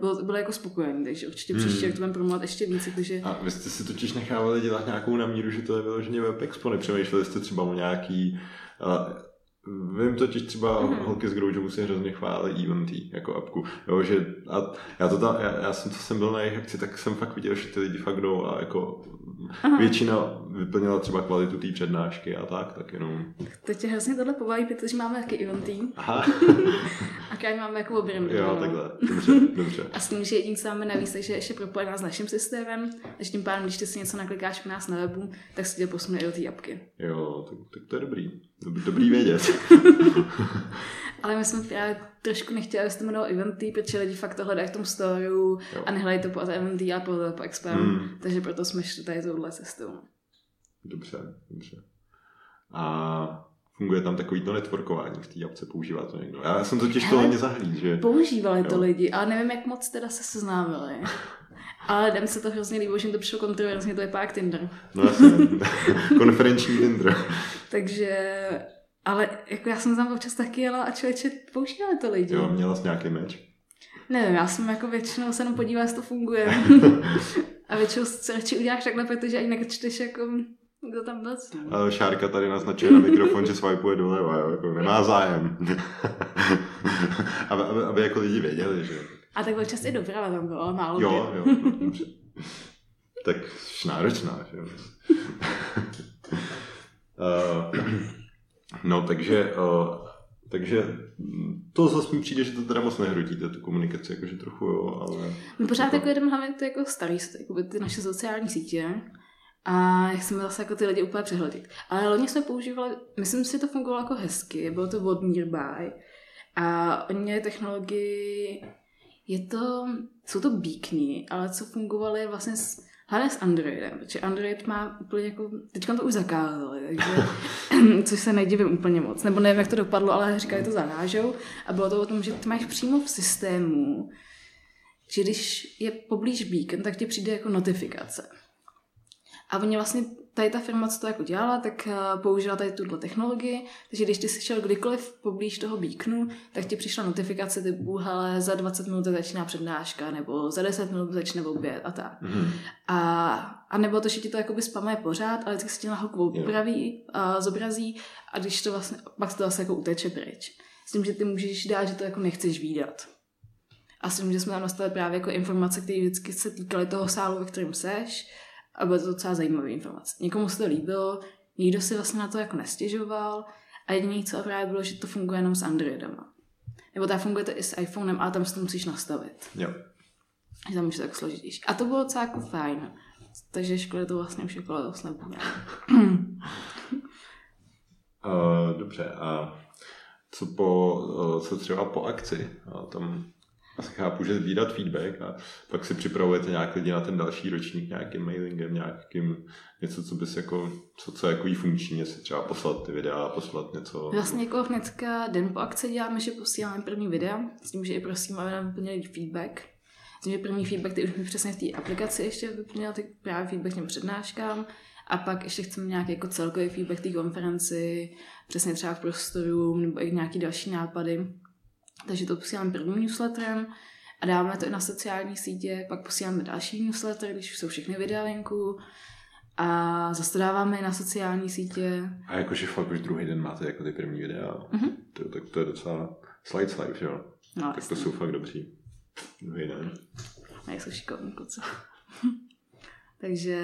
bylo, bylo jako spokojený, takže určitě hmm. příště to budeme promovat ještě víc. Takže... A vy jste si totiž nechávali dělat nějakou namíru, že to je vyloženě web expo, nepřemýšleli jste třeba o nějaký Vím totiž třeba mm-hmm. holky z Grouju musí hrozně chválit eventy jako apku. Jo, že a já, to tam, já, já, jsem, co jsem byl na jejich akci, tak jsem fakt viděl, že ty lidi fakt jdou a jako Aha. většina vyplnila třeba kvalitu té přednášky a tak, tak jenom. To tě hrozně tohle pobaví, protože máme taky eventy. Aha. a když máme jako objem. Jo, no. takhle. Dobře, dobře. A s tím, že jediný, co máme navíc, takže ještě propojená s naším systémem, takže tím pádem, když ty si něco naklikáš u nás na webu, tak si tě posune i do té apky. Jo, tak, tak to je dobrý. Dobrý, dobrý vědět. Ale my jsme právě trošku nechtěli, aby se to jmenovalo eventy, protože lidi fakt to hledají v tom storu a nehledají to po eventy, ale po, po expem. Hmm. Takže proto jsme šli tady touhle cestou. Dobře, dobře. A funguje tam takový to networkování v té apce, používá to někdo. Já jsem totiž to hodně zahlíd, že... Používali jo. to lidi, ale nevím, jak moc teda se seznámili. Ale dem se to hrozně líbilo, že jim to přišlo kontroverzně, to je pak Tinder. No jasně, konferenční Tinder. Takže ale jako já jsem tam občas taky jela a člověče používali to lidi. Jo, měla jsi nějaký meč? Nevím, já jsem jako většinou se jenom podívala, jestli to funguje. a většinou se radši uděláš takhle, protože ani nečteš jako kdo tam byl? A Šárka tady naznačuje na mikrofon, že swipeuje doleva, jo, jako nemá zájem. aby, aby, aby, jako lidi věděli, že... A tak občas i doprava tam bylo, málo Jo, jo, no, dobře. tak náročná, že jo. uh, No, takže, uh, takže to zase mi přijde, že to teda moc nehrotíte, tu komunikaci, jakože trochu jo, ale... My pořád jako jedeme hlavně ty jako starý, jako ty naše sociální sítě, a jak jsme zase jako ty lidi úplně přehledit. Ale hlavně jsme používali, myslím si, to fungovalo jako hezky, bylo to od Nearby. A oni měli technologii, je to, jsou to beacony, ale co fungovaly vlastně s, hlavně s Androidem, protože Android má úplně jako, teďka to už zakázali, takže, což se nedivím úplně moc, nebo nevím, jak to dopadlo, ale říkali to zanážou a bylo to o tom, že ty máš přímo v systému, že když je poblíž beacon, tak ti přijde jako notifikace. A oni vlastně, tady ta firma, co to jako dělala, tak eh, použila tady tuto technologii, takže když ty jsi šel kdykoliv poblíž toho beaconu, tak ti přišla notifikace typu, hele, za 20 minut začíná přednáška, nebo za 10 minut začne oběd a tak. Mm-hmm. A, a nebo to, že ti to jakoby spamuje pořád, ale vždycky se ti na holku upraví, a zobrazí a když to vlastně, pak to vlastně jako uteče pryč. S tím, že ty můžeš dát, že to jako nechceš výdat. A s tím, že jsme tam nastavili právě jako informace, které vždycky se týkaly toho sálu, ve kterém seš, a bylo to docela zajímavý informace. Někomu se to líbilo, nikdo si vlastně na to jako nestěžoval a jediné, co právě bylo, že to funguje jenom s Androidem. Nebo tak funguje to i s iPhonem, ale tam si to musíš nastavit. Jo. Že tam už to tak složitější. A to bylo docela jako fajn. Takže školy to vlastně už jako dost uh, Dobře, a co, po, eh, co třeba po akci. A tam asi chápu, že sbírat feedback a pak si připravujete nějak lidi na ten další ročník nějakým mailingem, nějakým něco, co bys jako, co, co jako funkční, jestli třeba poslat ty videa, poslat něco. Vlastně jako hnedka den po akci děláme, že posíláme první videa, s tím, že i prosím, aby nám vyplnili feedback. S tím, že první feedback, ty už mi přesně v té aplikaci ještě vyplnil, ty právě feedback těm přednáškám. A pak ještě chceme nějaký jako celkový feedback té konferenci, přesně třeba v prostoru, nebo i nějaký další nápady. Takže to posíláme prvním newsletterem a dáváme to i na sociální sítě, pak posíláme další newsletter, když už jsou všechny videa venku a zase to dáváme i na sociální sítě. A jakože fakt už druhý den máte jako ty první videa. Mm-hmm. To, tak to je docela slide slide, jo? No, tak jasný. to jsou fakt dobří. Druhý den. Nejsou šikovní kluci. Takže,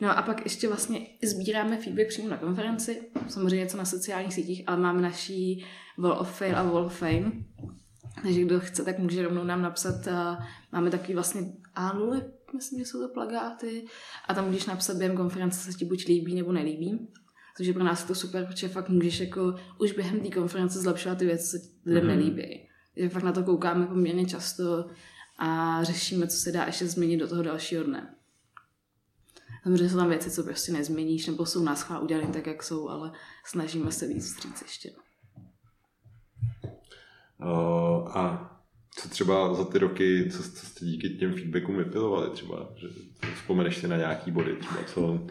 no a pak ještě vlastně sbíráme feedback přímo na konferenci, samozřejmě něco na sociálních sítích, ale máme naší Wall of Fail a Wall of Fame, takže kdo chce, tak může rovnou nám napsat, uh, máme takový vlastně A0, myslím, že jsou to plagáty, a tam můžeš napsat během konference, se ti buď líbí nebo nelíbí. Což je pro nás to super, protože fakt můžeš jako už během té konference zlepšovat ty věci, co lidem mm-hmm. nelíbí. Takže fakt na to koukáme poměrně často a řešíme, co se dá ještě změnit do toho dalšího dne. Samozřejmě jsou tam věci, co prostě nezměníš, nebo jsou na schvál udělané tak, jak jsou, ale snažíme se víc vstříc ještě. Uh, a co třeba za ty roky, co, co jste díky těm feedbackům vypilovali třeba, že vzpomeneš si na nějaký body třeba, co...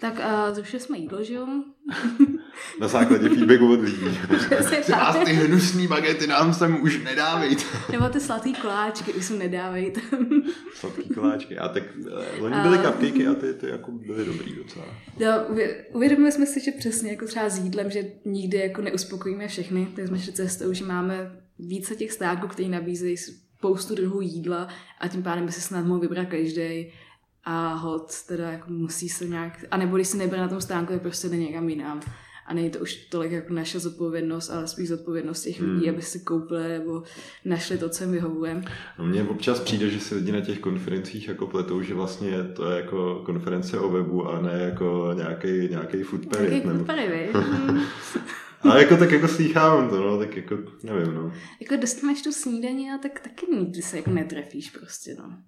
Tak uh, zrušili jsme jídlo, že jo? Na základě feedbacku od lidí. Třeba ty hnusný bagety nám sem už nedávejte. Nebo ty sladký koláčky už sem nedávejte. sladký koláčky. A tak uh, oni byly cupcakey a ty, ty jako byly dobrý docela. No, uvědomili jsme si, že přesně jako třeba s jídlem, že nikdy jako neuspokojíme všechny, tak jsme šli cestou, že máme více těch stáků, které nabízejí spoustu druhů jídla a tím pádem by se snad mohl vybrat každý a hod teda jako musí se nějak, a nebo když se nebere na tom stánku, tak prostě jde někam jinam. A není to už tolik jako naše zodpovědnost, ale spíš zodpovědnost těch lidí, hmm. aby si koupili nebo našli to, co jim vyhovuje. No mně občas přijde, že si lidi na těch konferencích jako pletou, že vlastně to je jako konference o webu a ne jako nějaký, nějaký food. Nějaký food period, Ale jako tak jako slýchávám to, no, tak jako nevím, no. Jako dostaneš tu snídaní a tak taky nikdy se jako netrefíš prostě, no.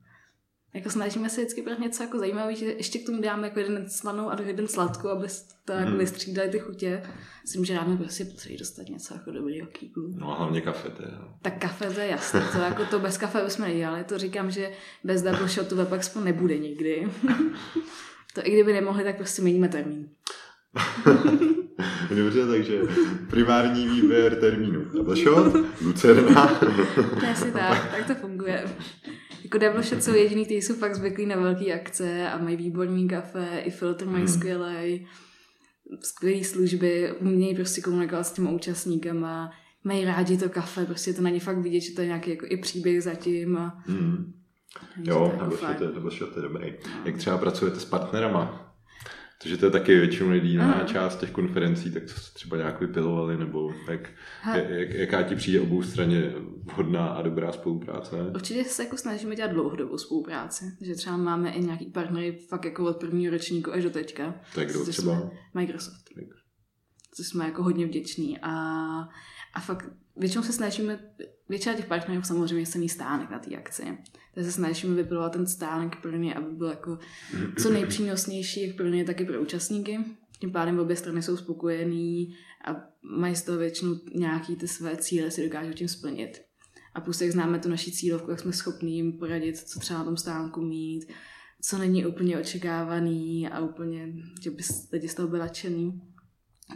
Jako snažíme se vždycky brát něco jako zajímavé, že ještě k tomu dáme jako jeden slanou a jeden sladkou, aby to jako hmm. vystřídali ty chutě. Myslím, že ráno prostě potřebuji dostat něco jako dobrýho kýblu. No a hlavně kafe, to je. Tak kafe to je jasné, to jako to bez kafe bychom nedělali, to říkám, že bez double shotu Web Expo nebude nikdy. to i kdyby nemohli, tak prostě měníme termín. Dobře, takže primární výběr termínu. Double shot, Lucerna. Přesně tak, tak to funguje. Jako Devlshed jsou jediný, kteří jsou fakt zvyklí na velké akce a mají výborný kafe, i filtr mají hmm. skvělý, skvělé služby, umějí prostě komunikovat s těmi účastníkama, mají rádi to kafe, prostě to na ně fakt vidět, že to je nějaký jako i příběh zatím. A... Hmm. Jo, Devlshed jako je dobrý. Jak třeba pracujete s partnerama? Takže to je taky většinou nedílná část těch konferencí, tak co se třeba nějak vypilovali, nebo jak, jak, jaká ti přijde obou straně vhodná a dobrá spolupráce? Určitě se jako snažíme dělat dlouhodobou spolupráci, že třeba máme i nějaký partnery fakt jako od prvního ročníku až do teďka. Tak kdo třeba? Microsoft. Což jsme jako hodně vděční a, a fakt většinou se snažíme, většina těch partnerů samozřejmě se stánek na té akci. Takže se snažíme vypilovat ten stánek pro ně, aby byl jako co nejpřínosnější, jak pro ně, tak i pro účastníky. Tím pádem obě strany jsou spokojený a mají z toho většinou nějaký ty své cíle, si dokážou tím splnit. A plus, jak známe tu naši cílovku, jak jsme schopni jim poradit, co třeba na tom stánku mít, co není úplně očekávaný a úplně, že by lidi z toho byli nadšený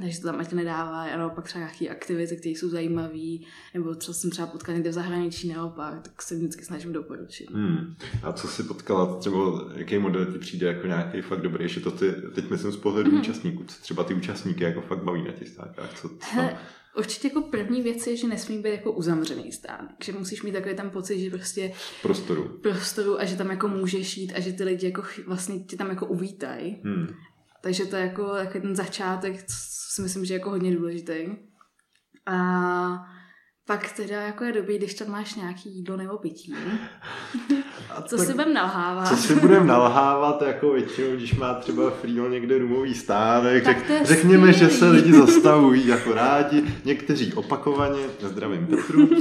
takže to tam ať nedává, a naopak třeba nějaké aktivity, které jsou zajímavé, nebo třeba jsem třeba potkal někde v zahraničí naopak, tak se vždycky snažím doporučit. Hmm. A co si potkala, třeba jaký model ti přijde jako nějaký fakt dobrý, že to ty, teď myslím z pohledu hmm. účastníků, co třeba ty účastníky jako fakt baví na těch stánkách, co, co tam... Určitě jako první věc je, že nesmí být jako uzavřený stánek, že musíš mít takový tam pocit, že prostě prostoru. prostoru a že tam jako můžeš jít a že ty lidi jako vlastně tě tam jako uvítají. Hmm. Takže to je jako, jako ten začátek, si myslím, že je jako hodně důležitý. A Pak teda jako je dobrý, když tam máš nějaký jídlo nebo pití. A Co tak- si budem nalhávat? Co si budeme nalhávat, jako většinou, když má třeba Frýl někde rumový stánek, Tak řek, řekněme, že se skvělý. lidi zastavují jako rádi, někteří opakovaně, zdravím Petru,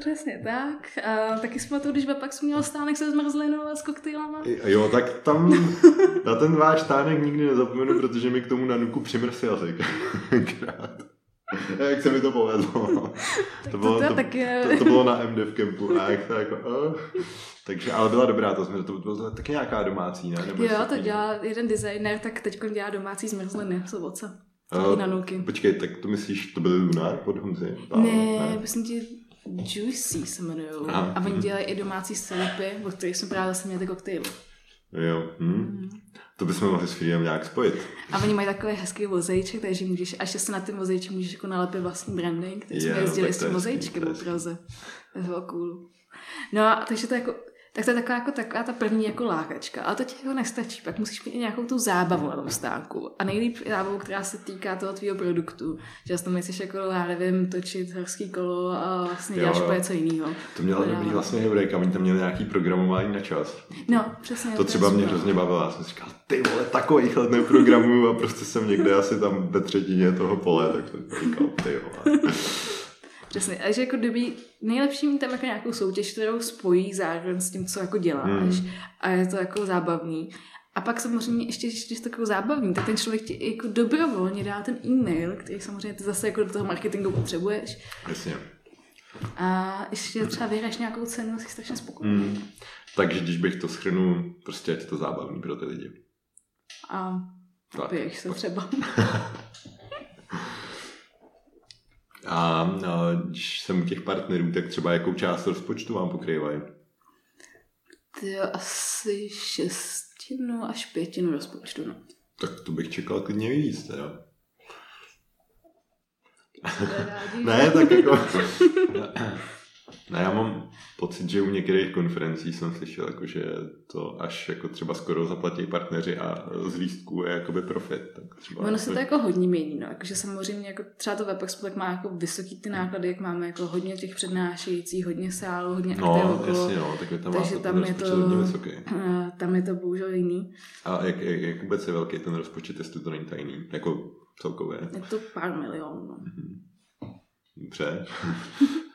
Přesně tak. A taky jsme to, když pak jsem měl stánek se zmrzlinou a s koktejlama. jo, tak tam na ten váš stánek nikdy nezapomenu, protože mi k tomu na nuku přimrz jazyk. Krát. Jak se mi to povedlo. To bylo, to to, tak je- to, to bylo na MDF campu a jak to jako, oh. Takže, ale byla dobrá, to, jsme, to bylo taky nějaká domácí, ne? Nebo Jo, to dělá jeden designer, tak teď dělá domácí zmrzliny I na nuky. Počkej, tak to myslíš, to byly Lunar od Honzy? A- Ne, myslím ti Juicy se jmenujou. Aha, A oni mhm. dělají i domácí sirupy, o kterých jsme právě zase měli ty koktejly. Jo, hm. To bychom mohli s Freedom nějak spojit. A oni mají takový hezký vozejček, takže můžeš, až se na ty vozejček můžeš jako nalepit vlastní branding. Teď jsme Jo, jezdili tak s tím je hezký. Praze. To bylo cool. No a takže to jako, tak to je taková, jako, taková ta první jako lákačka. Ale to ti jako nestačí, pak musíš mít i nějakou tu zábavu na tom stánku. A nejlíp zábavu, která se týká toho tvýho produktu. Že tam chceš jako, já nevím, točit horský kolo a vlastně Jo, děláš úplně něco jiného. To měla Jo. dobrý vlastně hebrejk a oni tam měli nějaký programování na čas. No, přesně. To třeba mě hrozně bavilo. Já jsem si říkal, ty vole, takových let neprogramuju a prostě jsem někde asi tam ve třetině toho pole, tak jsem říkal, ty vole. Přesně, takže jako kdyby nejlepší mít tam jako nějakou soutěž, kterou spojí zároveň s tím, co jako děláš Hmm. a je to jako zábavný. A pak samozřejmě ještě, když je to jako zábavný, tak ten člověk ti jako dobrovolně dá ten e-mail, který samozřejmě ty zase jako do toho marketingu potřebuješ. Jasně. A ještě třeba vyhráš nějakou cenu, jsi strašně spokojený. Hmm. Takže když bych to schrnul, prostě je to zábavný pro ty lidi. A Tak. se třeba. A, když jsem u těch partnerů, tak třeba jakou část rozpočtu vám pokrývají? Ty jo, asi šestinu až pětinu rozpočtu, no. Tak to bych čekal klidně víc, teda. Ne, tak jako... Ne, já mám pocit, že u některých konferencí jsem slyšel, jako, že to až jako třeba skoro zaplatí partneři a z lístků je jakoby profit. Tak třeba Ono se to jako hodně mění, no. Jakože samozřejmě jako třeba to WebExpo tak má jako vysoký ty náklady, jak máme jako hodně těch přednášejících, hodně sálů, hodně No, jasně, no, tak tam Takže tam je to- hodně vysoký. A tam je to bohužel jiný. A jak, jak, jak vůbec je velký ten rozpočet, jestli to není tajný, jako celkově. Je to pár milionů. No. Dobře.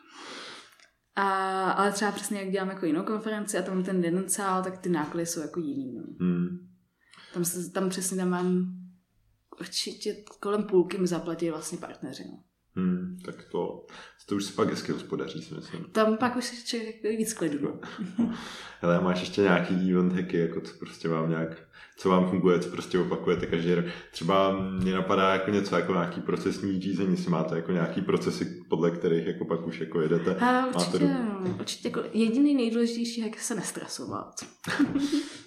A, ale třeba přesně jak děláme jako jinou konferenci a tam ten jeden sál, tak ty náklady jsou jako jiný. No. Hmm. Tam, se, tam přesně tam mám určitě kolem půlky mi zaplatí vlastně partneři. No. Hmm. Tak to, to už si pak hezky hospodaří, si myslím. Tam pak už se člověk víc klidu. No. Hele, máš ještě nějaký event hacky, jako co prostě vám nějak, co vám funguje, co prostě opakujete každý rok. Třeba mě napadá jako něco jako nějaký procesní řízení, jestli máte jako nějaký procesy, podle kterých jako pak už jako jedete. A Máte určitě, do- určitě jako jediný nejdůležitější jak se nestresovat.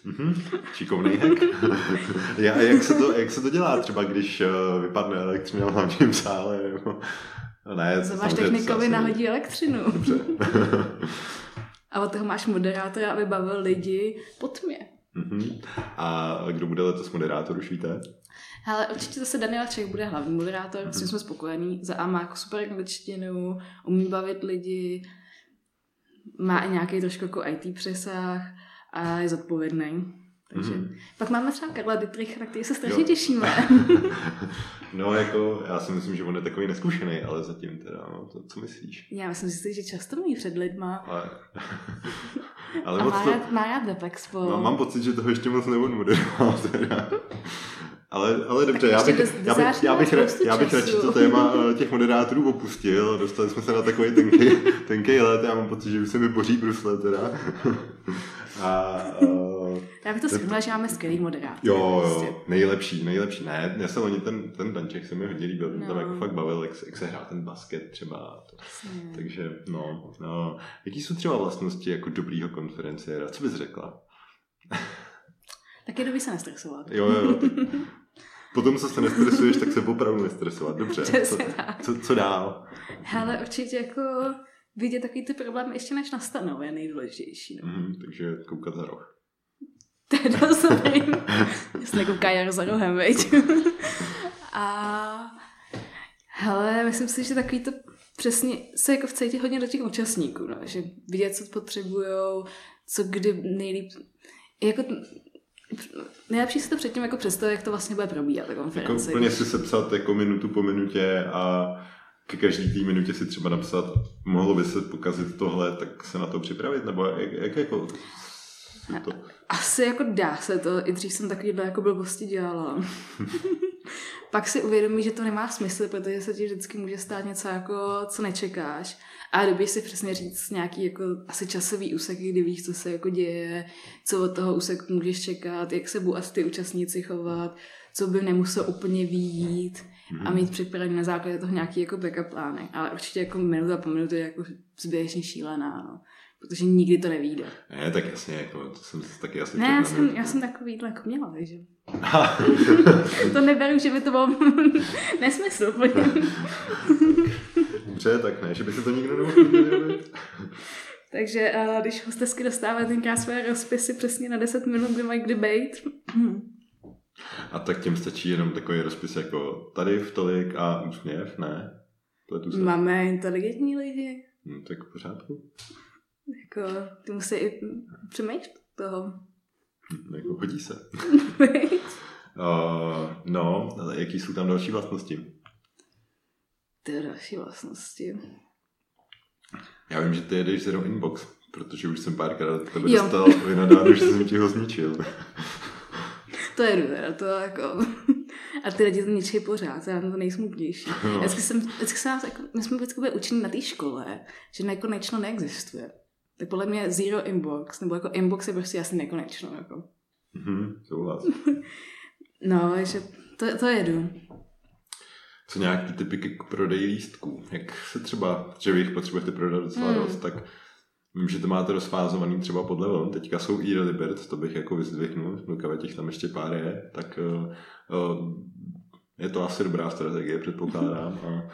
Mhm, šikovný hack. Já, jak, se to, jak se to dělá třeba, když uh, vypadne elektřina v hlavním sále? Nebo... No ne, to Za máš samozřejmě technikovi nahodí elektřinu. Dobře. A od toho máš moderátora, aby bavil lidi po tmě. Mhm. A kdo bude letos moderátor, už víte? Ale určitě zase Daniel Čech bude hlavní moderátor, Mhm. s tím jsme spokojení. Za A má jako super angličtinu, umí bavit lidi, má i nějaký trošku jako IT přesah a je zodpovědný. Takže Mhm. pak máme třeba Karla Dietricha, který se strašně Jo. těšíme. No, jako, já si myslím, že on je takový neskušený, ale zatím teda, no, to, co myslíš? Já myslím si, že často mluví před lidma. Ale, ale A moc má, to, rád, má rád Webexpo. no, mám pocit, že toho ještě moc neodmoderoval teda. Ale, ale dobře, já bych, já bych, já bych, ra- spoustu já bych radši to téma eh, těch moderátorů opustil. Dostali jsme se na takový tenký, tenký let, já mám pocit, že už se mi poří brusle teda. A, uh, Já bych to shrnula, že máme skvělý moderátor. Jo, prostě. jo, nejlepší, nejlepší. Ne, já se loni ten, ten Danček se mi hodně líbil, ten tam No. jako fakt bavil, jak, se- jak se hrál ten basket třeba. To, takže, no, no. Jaký jsou třeba vlastnosti jako dobrýho konferenciéra? Co bys řekla? Tak je dobrý se nestresovat. Jo, jo, Potom, co se nestresuješ, tak se opravdu nestresovat. Dobře. Co, co, co dál? Ale určitě jako vidět takový ty problémy ještě než nastanou je nejdůležitější. No. Mhm, takže koukat za roh. To je dost. Jestli nekouká Jaro za rohem, veď. A hele, myslím si, že takový to přesně se jako vcítit hodně do těch účastníků, no, že vidět, co potřebujou, co kdy nejlíp, jako nejlepší si to předtím jako představit, jak to vlastně bude probíhat, ta konference. Jako úplně si sepsat jako minutu po minutě a ke každý té minutě si třeba napsat, mohlo by se pokazit tohle, tak se na to připravit, nebo jak, jak jako to... Asi jako dá se to, i dřív jsem takovýhle jako blbosti dělala. Pak si uvědomí, že to nemá smysl, protože se ti vždycky může stát něco, jako, co nečekáš. A dobíš si přesně říct nějaký jako asi časový úsek, kdy víš, co se jako děje, co od toho úseku můžeš čekat, jak se budou asi ty účastníci chovat, co by nemuselo úplně výjít a mhm. mít připravený na základě toho nějaký jako backup plány. Ale určitě jako minuta po minutu je jako zběžně šílená, no. Protože nikdy to nevíde. Ne, tak jasně, jako, to jsem taky asi Ne, já jsem, já jsem takový jako měla, takže. to neberu, že by to bylo nesmysl. Dobře, tak ne, že by se to nikdo nemohl Takže uh, když hostesky dostávají tenkrát své rozpisy přesně na 10 minut, kde mají kdy bejt. a tak těm stačí jenom takový rozpis jako tady v tolik a úsměv, ne? Pletu se. Máme inteligentní lidi. No, tak v pořádku. Jako, ty musí i přemýšlet toho. Jako hodí se. uh, no, ale jaký jsou tam další vlastnosti? Ty další vlastnosti. Já vím, že ty jedeš Zero Inbox, protože už jsem párkrát tebe jo. dostal vynadáno, že jsem ti ho zničil. to je teda, to jako... A ty lidi to ničí pořád, já to nejsmutnější. No. Vždycky jsem, vždycky jsem, jako, my jsme vždycky byli učení na té škole, že nekonečno neexistuje. Tak podle mě Zero Inbox, nebo jako Inbox je prostě asi nekonečno. Jako. Mhm, souhlas. no, že to, to jedu co nějaký typy k prodeji lístků. Jak se třeba, že vy jich potřebujete prodat docela mm. dost, tak vím, že to máte rozfázovaný třeba podle vln. Teďka jsou i Libert, to bych jako vyzdvihnul, v těch tam ještě pár je, tak uh, uh, je to asi dobrá strategie, předpokládám. A,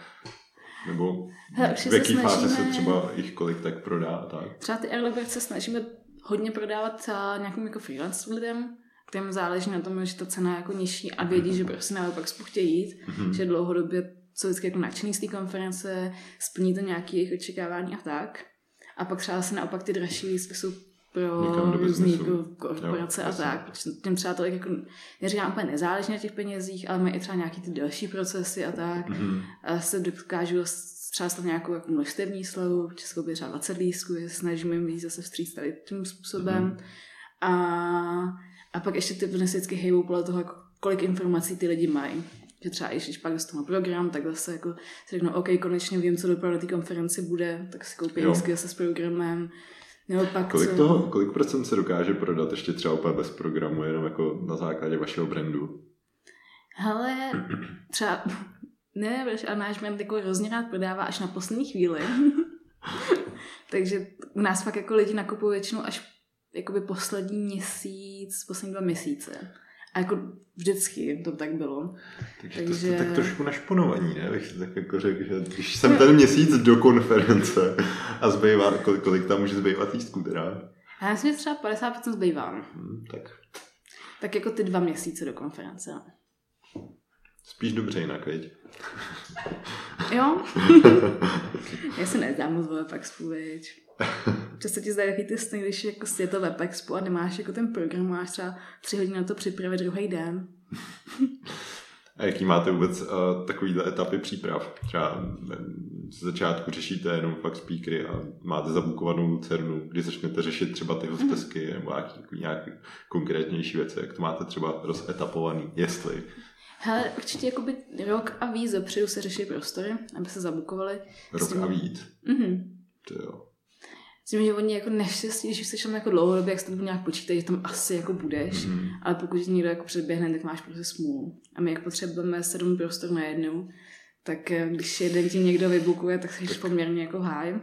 nebo Hele, v jaký snažíme... fázi se třeba jich kolik tak prodá a tak? Třeba ty Airlibert se snažíme hodně prodávat nějakým jako freelance lidem, kterým záleží na tom, že ta cena je jako nižší a vědí, že prostě naopak spolu chtějí jít, mm-hmm. že dlouhodobě jsou vždycky jako nadšený z té konference, splní to nějaké jejich očekávání a tak. A pak třeba se naopak ty dražší lístky jsou pro různý jako korporace jo, a tak, protože těm třeba tolik jako, neříkám úplně nezáleží na těch penězích, ale mají i třeba nějaký ty další procesy a tak. Mm-hmm. A se dokážu třeba stát nějakou jako množstevní slevu, v Českou by třeba 20 lístků, snažíme jim víc zase vstříc tady tím způsobem. Mm-hmm. A a pak ještě ty vždycky hejbou podle toho, jako kolik informací ty lidi mají. Že třeba když pak dostanu program, tak zase jako si řeknu, OK, konečně vím, co dopadlo na té konferenci bude, tak si koupím lístky zase s programem. Nebo pak kolik, co... toho, kolik procent se dokáže prodat ještě třeba úplně bez programu, jenom jako na základě vašeho brandu? Hele, třeba, ne, ale náš brand jako hrozně rád prodává až na poslední chvíli. Takže u nás fakt jako lidi nakupují většinou až jakoby poslední měsíc, poslední dva měsíce. A jako vždycky to tak bylo. Takže, Takže... to jste tak trošku našponovaní, ne? Bych tak jako řekl, že když jsem ten měsíc do konference a zbývá, kolik, kolik tam může zbývat lístků teda? Já myslím, že třeba 50% zbývá. Hmm, tak. tak jako ty dva měsíce do konference. Spíš dobře jinak, veď? jo. Já se nezdám moc pak spůvěď. Často ti zdají ty sny, když jako je to web expo a nemáš jako ten program, máš třeba tři hodiny na to připravit druhý den. A jaký máte vůbec uh, takovýhle etapy příprav? Třeba z začátku řešíte jenom fakt speakery a máte zabukovanou lucernu, kdy začnete řešit třeba ty hostesky mm. nebo nějaký, nějaký konkrétnější věci, jak to máte třeba rozetapovaný, jestli. Hele, určitě jakoby rok a víc dopředu se řeší prostory, aby se zabukovali. Rok a víc? Mhm. To jo. Myslím, že oni jako neštěstí, když jsi tam jako dlouhodobě, jak se to nějak počítají, že tam asi jako budeš, mm. ale pokud někdo jako předběhne, tak máš prostě smůlu. A my jak potřebujeme sedm prostor na jednu, tak eh, když jeden ti někdo vybukuje, tak jsi poměrně jako háj.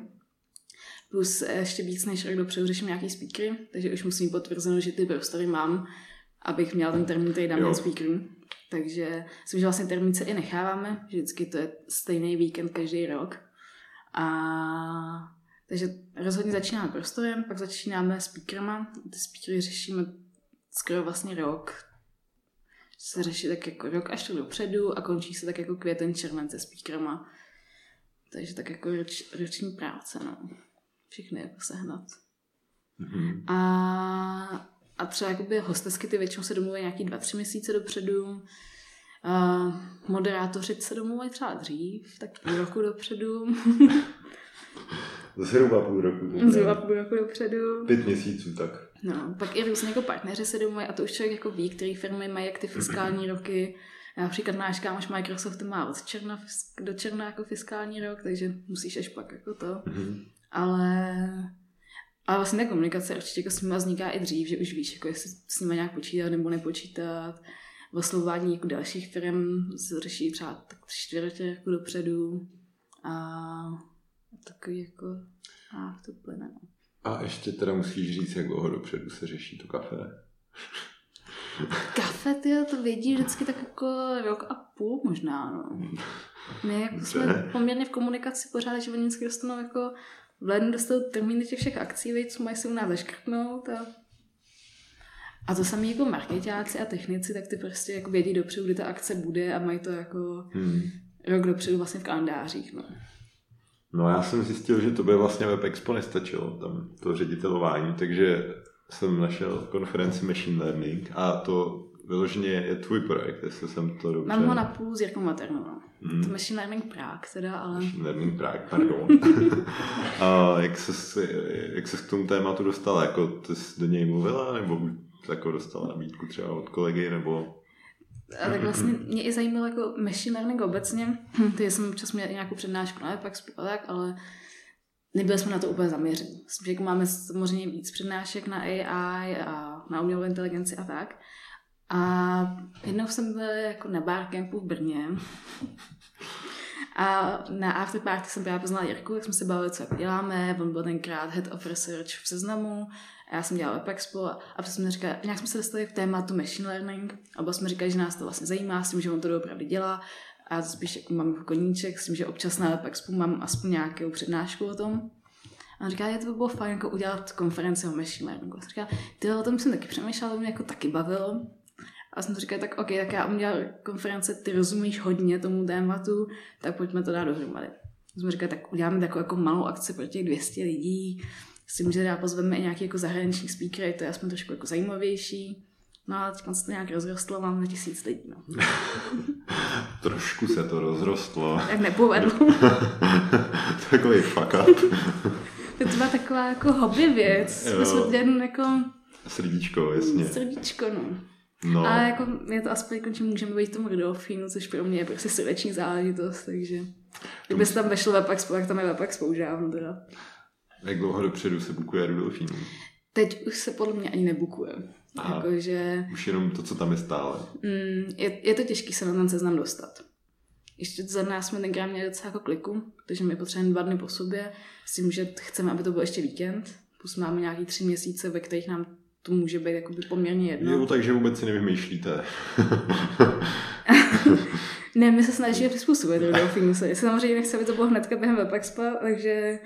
Plus eh, ještě víc než rok dopředu řeším nějaký speakery, takže už musím potvrzeno, že ty prostory mám, abych měl ten termín, který dám na speakery. Takže myslím, že vlastně termín se i necháváme, že vždycky to je stejný víkend každý rok. A takže rozhodně začínáme prostorem, pak začínáme speakerama. Ty speakery řešíme skoro vlastně rok. Se řeší tak jako rok až to dopředu a končí se tak jako květen červen se speakerama. Takže tak jako roč, roční práce, no. Všechny jako sehnat. Mhm. A, a třeba jakoby hostesky ty většinou se domluví nějaký dva, tři měsíce dopředu. A moderátoři se domluvají třeba dřív, tak půl roku dopředu. Zhruba půl roku. to Zhruba půl roku dopředu. Pět měsíců tak. No, pak i různě jako partneři se domluví a to už člověk jako ví, který firmy mají jak ty fiskální roky. Například náš kámoš Microsoft má od června do června jako fiskální rok, takže musíš až pak jako to. Mhm. Ale, ale vlastně ta komunikace určitě jako s nimi vzniká i dřív, že už víš, jako jestli s nimi nějak počítat nebo nepočítat. Oslovování jako dalších firm se řeší třeba tak tři čtvrtě jako dopředu. A takový jako a to plyne. No. A ještě teda musíš říct, jak dlouho dopředu se řeší to kafe. Kafe, ty to vědí vždycky tak jako rok a půl možná, no. My jako jsme poměrně v komunikaci pořád, že oni vždycky dostanou jako v lednu dostanou termíny těch všech akcí, veď, co mají si u nás zaškrtnout a a to samý jako marketáci a technici, tak ty prostě jako vědí dopředu, kdy ta akce bude a mají to jako Hmm. rok dopředu vlastně v kalendářích, no. No já jsem zjistil, že to by vlastně Web Expo nestačilo, tam to ředitelování, takže jsem našel konferenci Machine Learning a to vyloženě je tvůj projekt, jestli jsem to dobře... Mám ho na půl s Jirkou Maternou, no. Hmm. To Machine Learning Prague teda, ale... Machine Learning Prague, pardon. a jak se, jak se k tomu tématu dostala? Jako ty jsi do něj mluvila, nebo jako dostala nabídku třeba od kolegy, nebo... A tak vlastně mě i zajímalo jako machine learning obecně. Ty jsem občas měla nějakou přednášku na a tak, ale nebyli jsme na to úplně zaměření. Myslím, že jako máme samozřejmě víc přednášek na AI a na umělou inteligenci a tak. A jednou jsem byla jako na barcampu v Brně a na afterparty jsem právě poznala Jirku, jak jsme se bavili, co děláme. On byl tenkrát head of research v Seznamu a já jsem dělala Webexpo a potom jsme říkali, nějak jsme se dostali k tématu machine learning a oba jsme říkali, že nás to vlastně zajímá, s tím, že on to doopravdy dělá a já to spíš jako mám jako koníček, s tím, že občas na Webexpo mám aspoň nějakou přednášku o tom. A on říká, že to by bylo fajn jako udělat konferenci o machine learningu. A říkala, ty o tom jsem taky přemýšlela, to mě jako taky bavilo. A jsem říkala, tak ok, tak já udělal konference, ty rozumíš hodně tomu tématu, tak pojďme to dát dohromady. Jsme říkali, tak uděláme takovou jako malou akci pro těch 200 lidí, s tím, že teda pozveme i nějaký jako zahraniční speakery, to je aspoň trošku jako zajímavější. No a teď se to nějak rozrostlo, máme tisíc lidí. No. Trošku se to rozrostlo. Tak nepovedlo. Takový fuck up. to byla taková jako hobby věc. Jo. Jsme jen jako Srdíčko, jasně. srdíčko, no. No, A jako je to aspoň jako, že můžeme být v tom Rudolfínu, což pro mě je prostě srdeční záležitost, takže kdyby se tam vešlo Expo, tak tam je už dávno teda. Jak dlouho dopředu se bukuje Rudolfín? Teď už se podle mě ani nebukuje. Aha. Jakože Už jenom to, co tam je stále. mm, je, je, to těžké se na ten seznam dostat. Ještě za nás jsme tenkrát měli docela jako kliku, takže my potřebujeme dva dny po sobě, s tím, že chceme, aby to byl ještě víkend, plus máme nějaký tři měsíce, ve kterých nám to může být jakoby poměrně jedno. Jo, takže vůbec si nevymýšlíte. Ne, my se snažíme přizpůsobit Rudolfínu se. Samozřejmě nechci, aby to bylo hnedka během Webexpa, takže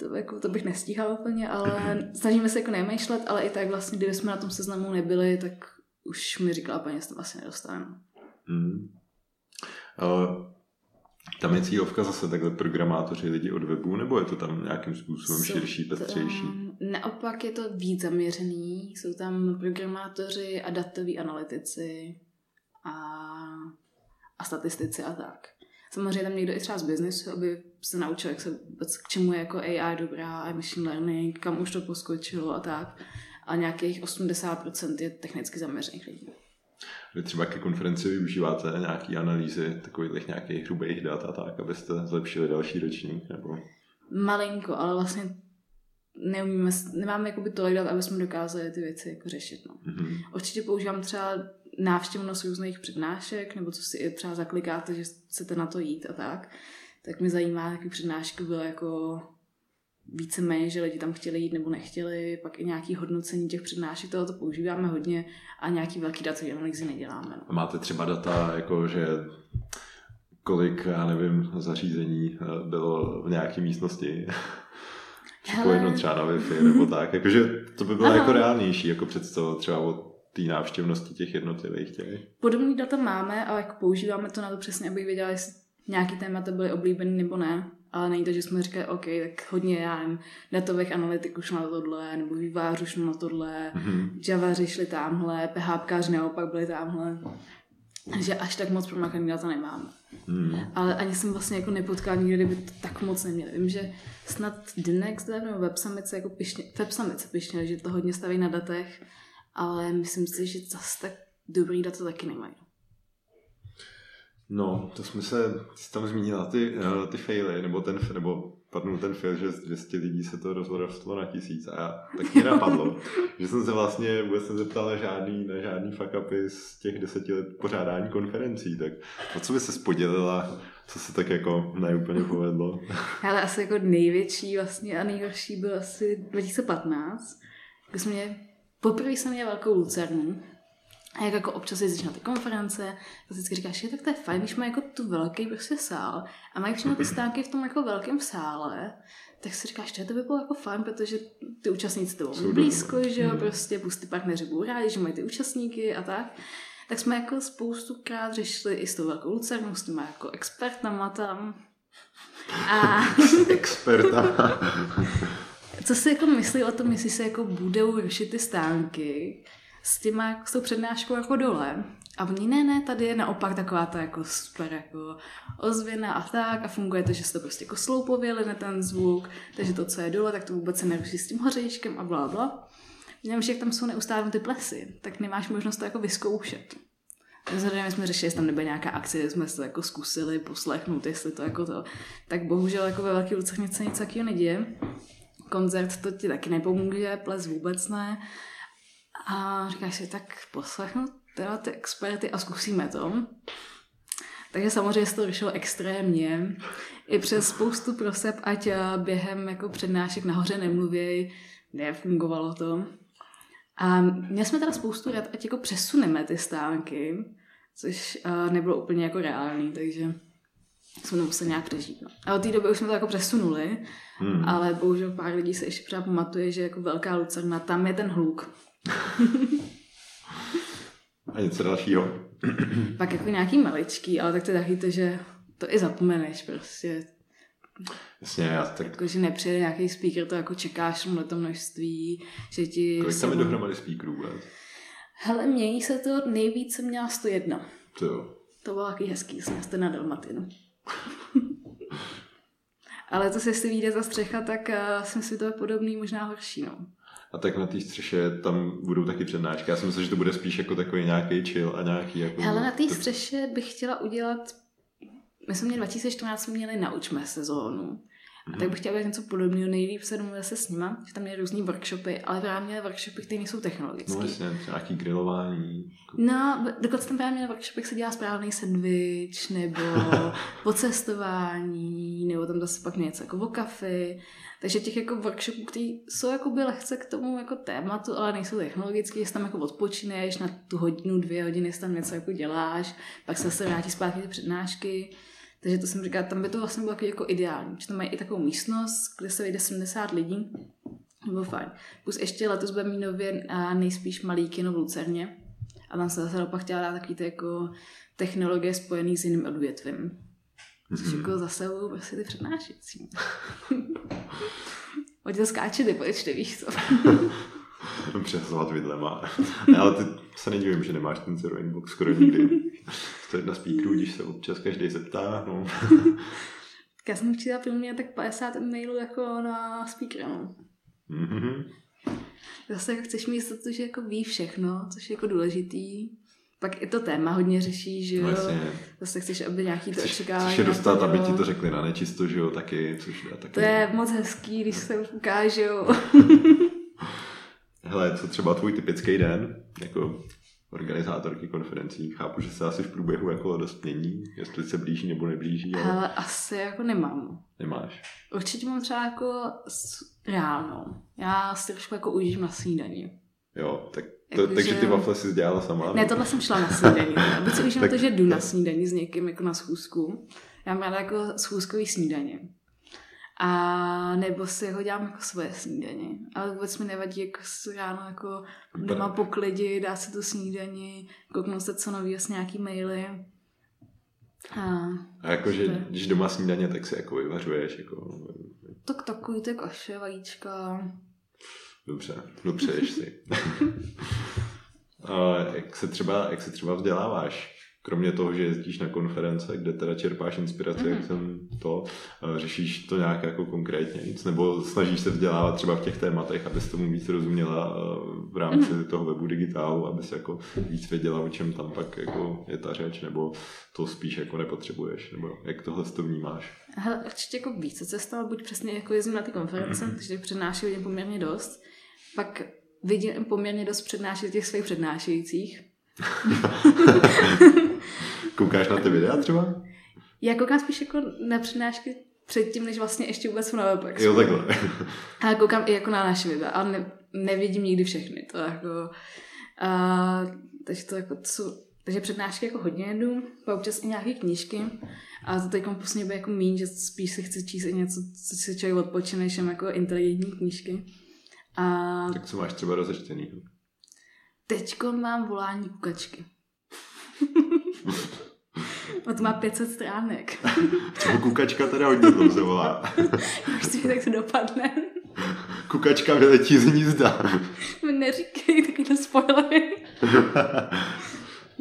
to, jako, to bych nestíhala úplně, ale snažíme se jako nemýšlet, ale i tak vlastně, kdyby jsme na tom seznamu nebyli, tak už mi říkala paní, že se tam asi nedostaneme. Hmm. Ale tam je cílovka zase takhle programátoři lidi od webu, nebo je to tam nějakým způsobem Jsou širší, pestřejší? Naopak je to víc zaměřený. Jsou tam programátoři a datoví analytici a, a statistici a tak. Samozřejmě tam někdo i třeba z biznesu, aby se naučil, jak se vůbec, k čemu je jako AI dobrá, a machine learning, kam už to poskočilo a tak. A nějakých 80% je technicky zaměřených lidí. Vy třeba ke konferenci využíváte nějaký analýzy takových nějakých hrubých dat a tak, abyste zlepšili další ročník, nebo... Malinko, ale vlastně neumíme, nemáme jakoby tolik dat, aby jsme dokázali ty věci jako řešit. No. Mhm. Určitě používám třeba návštěvnost různých přednášek, nebo co si i třeba zaklikáte, že chcete na to jít a tak. Tak mě zajímá, jaký přednášky byly jako víceméně, že lidi tam chtěli jít nebo nechtěli, pak i nějaký hodnocení těch přednášek, tohoto používáme hodně a nějaký velký datový analýzy neděláme. No. A máte třeba data, jako že kolik, já nevím, zařízení eh, bylo v nějaké místnosti připojeno třeba na Wi-Fi nebo tak. Jakože to by bylo Aha. jako reálnější, jako představa třeba o té návštěvnosti těch jednotlivých těch. Podobný data máme, ale jako používáme to na to přesně, abych věděla, jestli nějaký témata byly oblíbený nebo ne. Ale není to, že jsme říkali, OK, tak hodně, já nevím, datových analytiků šlo na tohle, nebo vývářů šlo na tohle, mm-hmm. Javaři šli tamhle, PHPkáři naopak byli tamhle. Že až tak moc promakaný data nemáme. Mm. Ale ani jsem vlastně jako nepotkal nikdy, kdyby to tak moc neměl. Vím, že snad Dinex nebo WebSummit se jako pišně, WebSummit se pišně, že to hodně staví na datech, ale myslím si, že zase tak dobrý data taky nemají. No, to jsme se, tam zmínila ty, uh, ty faily, nebo ten, nebo padnul ten fail, že z 200 lidí se to rozrostlo na tisíc a já, tak mě napadlo, že jsem se vlastně vůbec se zeptal na žádný, na žádný fuck upy z těch deseti let pořádání konferencí, tak o co by se podělila, co se tak jako neúplně povedlo? Ale asi jako největší vlastně a nejhorší byl asi 2015, kdy jsme poprvé jsem měla velkou lucernu a jak jako občas jezdíš na ty konference, tak vždycky říkáš, že tak to je fajn, když má jako tu velký prostě sál a mají všechny ty stánky v tom jako velkém sále, tak si říkáš, že to by bylo jako fajn, protože ty účastníci to jsou blízko, že jo, hmm. prostě pusty partneři budou rádi, že mají ty účastníky a tak. Tak jsme jako spoustu krát řešili i s tou velkou lucernou, s těma jako expertama tam. A... Experta. Co si jako myslí o tom, jestli se jako budou řešit ty stánky, s, těma, s tou přednáškou jako dole. A oni, ne, ne, tady je naopak taková ta jako super jako ozvěna a tak a funguje to, že se to prostě jako sloupově na ten zvuk, takže to, co je dole, tak to vůbec se neruší s tím hořejičkem a bla, bla. Jenom, že jak tam jsou neustále ty plesy, tak nemáš možnost to jako vyzkoušet. Vzhledem jsme řešili, jestli tam nebyla nějaká akce, jsme se to jako zkusili poslechnout, jestli to jako to. Tak bohužel jako ve velkých lucech něco, něco takového neděje. Koncert to ti taky nepomůže, ples vůbec ne. A říkáš si, tak poslechnu teda ty experty a zkusíme to. Takže samozřejmě se to řešilo extrémně. I přes spoustu proseb, ať během jako přednášek nahoře nemluvěj, nefungovalo to. A měli jsme teda spoustu rad, ať jako přesuneme ty stánky, což nebylo úplně jako reálný, takže jsme to museli nějak přežít. No. A od té doby už jsme to jako přesunuli, hmm. ale bohužel pár lidí se ještě třeba pamatuje, že jako velká lucerna, tam je ten hluk. A něco dalšího? Pak jako nějaký maličký, ale tak to taky to, že to i zapomeneš prostě. Jasně, já tak... Jako, že nepřijde nějaký speaker, to jako čekáš na to množství, že ti... Kolik tam je dohromady speakerů vůbec? Hele, mění se to, nejvíc jsem měla 101. To jo. To bylo taky hezký, jsem jste na Dalmatinu. Ale to se jestli vyjde ta střecha, tak uh, si myslím, že to je podobný, možná horší, no. A tak na té střeše tam budou taky přednášky. Já si myslím, že to bude spíš jako takový nějaký chill a nějaký jako... Ale na té střeše bych chtěla udělat... My jsme měli 2014 jsme měli Naučme sezónu. A tak bych chtěla být něco podobného, nejlíp se domluvit se s nima, že tam měli různý workshopy, ale právě měli workshopy, které nejsou technologické. No jasně, nějaký grilování. No, dokonce tam právě měli workshopy, jak se dělá správný sandwich, nebo o cestování, nebo tam zase pak něco jako o kafy. Takže těch jako workshopů, které jsou jako by lehce k tomu jako tématu, ale nejsou technologické, jestli tam jako odpočineš na tu hodinu, dvě hodiny, jestli tam něco jako děláš, pak se zase vrátí zpátky ty přednášky. Takže to jsem říkala, tam by to vlastně bylo jako ideální, že tam mají i takovou místnost, kde se vejde 70 lidí. Bylo fajn. Plus ještě letos bude mít nově a nejspíš malý kino v Lucerně. A tam se zase naopak chtěla dát takový ty jako technologie spojený s jiným odvětvím. Což mm-hmm. jako zase budou prostě ty přednášející. Oni to skáče ty počty, víš co. Přehazovat vidlema. ale ty se nedivím, že nemáš ten zero inbox skoro nikdy. To je jedna z když se občas každý zeptá. No. Já jsem chtěla pro mě tak 50 mailů jako na speaker, no. Mm-hmm. Zase jako chceš mít to, že jako ví všechno, což je jako důležitý. Pak i to téma hodně řeší, že jo. Vlastně. Zase chceš, aby nějaký to očekávání. Chceš dostat, aby ti to řekli na nečisto, že jo, taky, což je taky. To je moc hezký, když se ukážou. Hele, co třeba tvůj typický den, jako organizátorky konferencí. Chápu, že se asi v průběhu jako dost mění, jestli se blíží nebo neblíží. Ale, ale asi jako nemám. Nemáš? Určitě mám třeba jako ráno. Já si trošku jako užijím na snídaní. Jo, tak to, jako, takže že... ty wafle si dělala sama? Ne, tohle jsem šla na snídaní. Aby si tak... to, že jdu na snídaní s někým jako na schůzku. Já mám ráda jako schůzkový snídaně. A nebo si ho dělám jako svoje snídaně. Ale vůbec mi nevadí jako ráno jako doma poklidit, dát si tu snídaní, kouknout se co nového s nějaký maily. A, A jakože, to když doma snídaně, tak si jako vyvařuješ, jako... tak takový ty kaše, vajíčka. Dobře, přeješ si. A jak se třeba, jak se třeba vzděláváš? Kromě toho, že jezdíš na konference, kde teda čerpáš inspiraci, jak Mhm. jsem to, eh, řešíš to nějak jako konkrétně nic? Nebo snažíš se vzdělávat třeba v těch tématech, abys tomu víc rozuměla eh, v rámci Mhm. toho webu digitálu, abys jako víc věděla, o čem tam pak jako je ta řeč, nebo to spíš jako nepotřebuješ, nebo jak tohle to vnímáš? Hele, určitě jako více cesta, buď přesně jako jezdím na ty konference, Mhm. takže přednáší vidím poměrně dost. Pak vidím poměrně dost přednáší těch svých přednášejících. Koukáš na ty videa třeba? Já koukám spíš jako na přednášky předtím, než vlastně ještě vůbec jsem na webu. Jo, takhle. Ale koukám i jako na naše videa, ale ne, nevidím nikdy všechny. To jako, a, takže to jako, co, takže přednášky jako hodně jedu, pak občas i nějaké knížky. A to teď posledně bude jako míň, že spíš si chci číst i něco, co si člověk odpočine, než jako inteligentní knížky. A Tak co máš třeba rozečtený? teďko mám volání kukačky. A to má 500 stránek. Třeba kukačka teda hodně to se volá. Prostě tak to dopadne. Kukačka vyletí z hnízda. Mi neříkej takovýhle spoilery.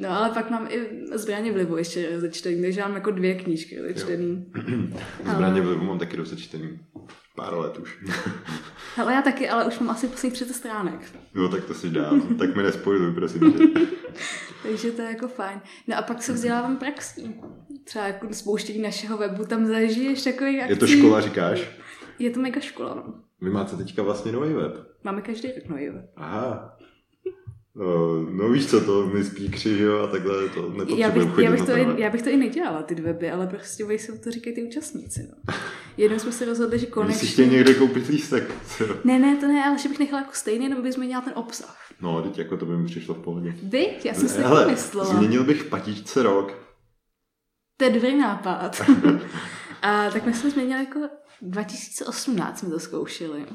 No ale pak mám i zbraně vlivu ještě začtený, takže mám jako dvě knížky začtený. Zbraně vlivu mám taky rozečtený. Pár let už. Hele, já taky, ale už mám asi poslední 30 stránek. Jo, tak to si dám. Tak mi nespojluj, prosím tě. Takže to je jako fajn. No a pak se vzdělávám praxí. Třeba jako spouštění našeho webu, tam zažiješ takový akcí. Je to škola, říkáš? Je to mega škola, no. Vy máte teďka vlastně nový web. Máme každý rok nový web. Aha. No, no víš co, to my spíkři, jo, a takhle to Já nepotřebujeme bych, chodit já, bych to i, já bych to i nedělala, ty weby, ale prostě oni se to říkají ty účastníci. No. Jednou jsme se rozhodli, že si konečně... chtěl někde koupit lístek. co? Ne, ne, to ne, ale že bych nechala jako stejný, jenom bych změnila ten obsah. No, teď jako to by mi přišlo v pohodě. Viď? Já jsem si Hele, tak myslela. změnil bych v patičce rok. To je dobrý nápad. a tak my jsme změnili jako 2018 jsme to zkoušeli.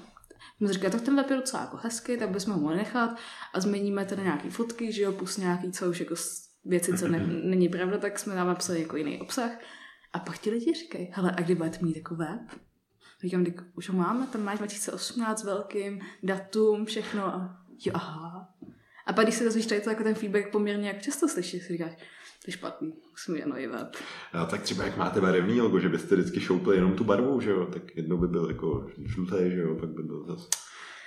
Jsme říkali, tak ten web je docela jako hezký, tak bychom ho mohli nechat a změníme teda nějaký fotky, že jo, plus nějaký, co už jako věci, co ne, není pravda, tak jsme tam napsali jako jiný obsah. A pak ti lidi říkají, hele, a kdy budete mít jako web? Říkám, tak už ho máme, tam máš 2018 velkým, datum, všechno a jo, aha. A pak když se dozvíš tady to, jako ten feedback poměrně jak často slyšíš, si říkáš, to je špatný, musím nový web. No, tak třeba jak máte barevný logo, že byste vždycky šoupli jenom tu barvu, že jo, tak jednou by byl jako žlutý, že jo, pak by byl zase...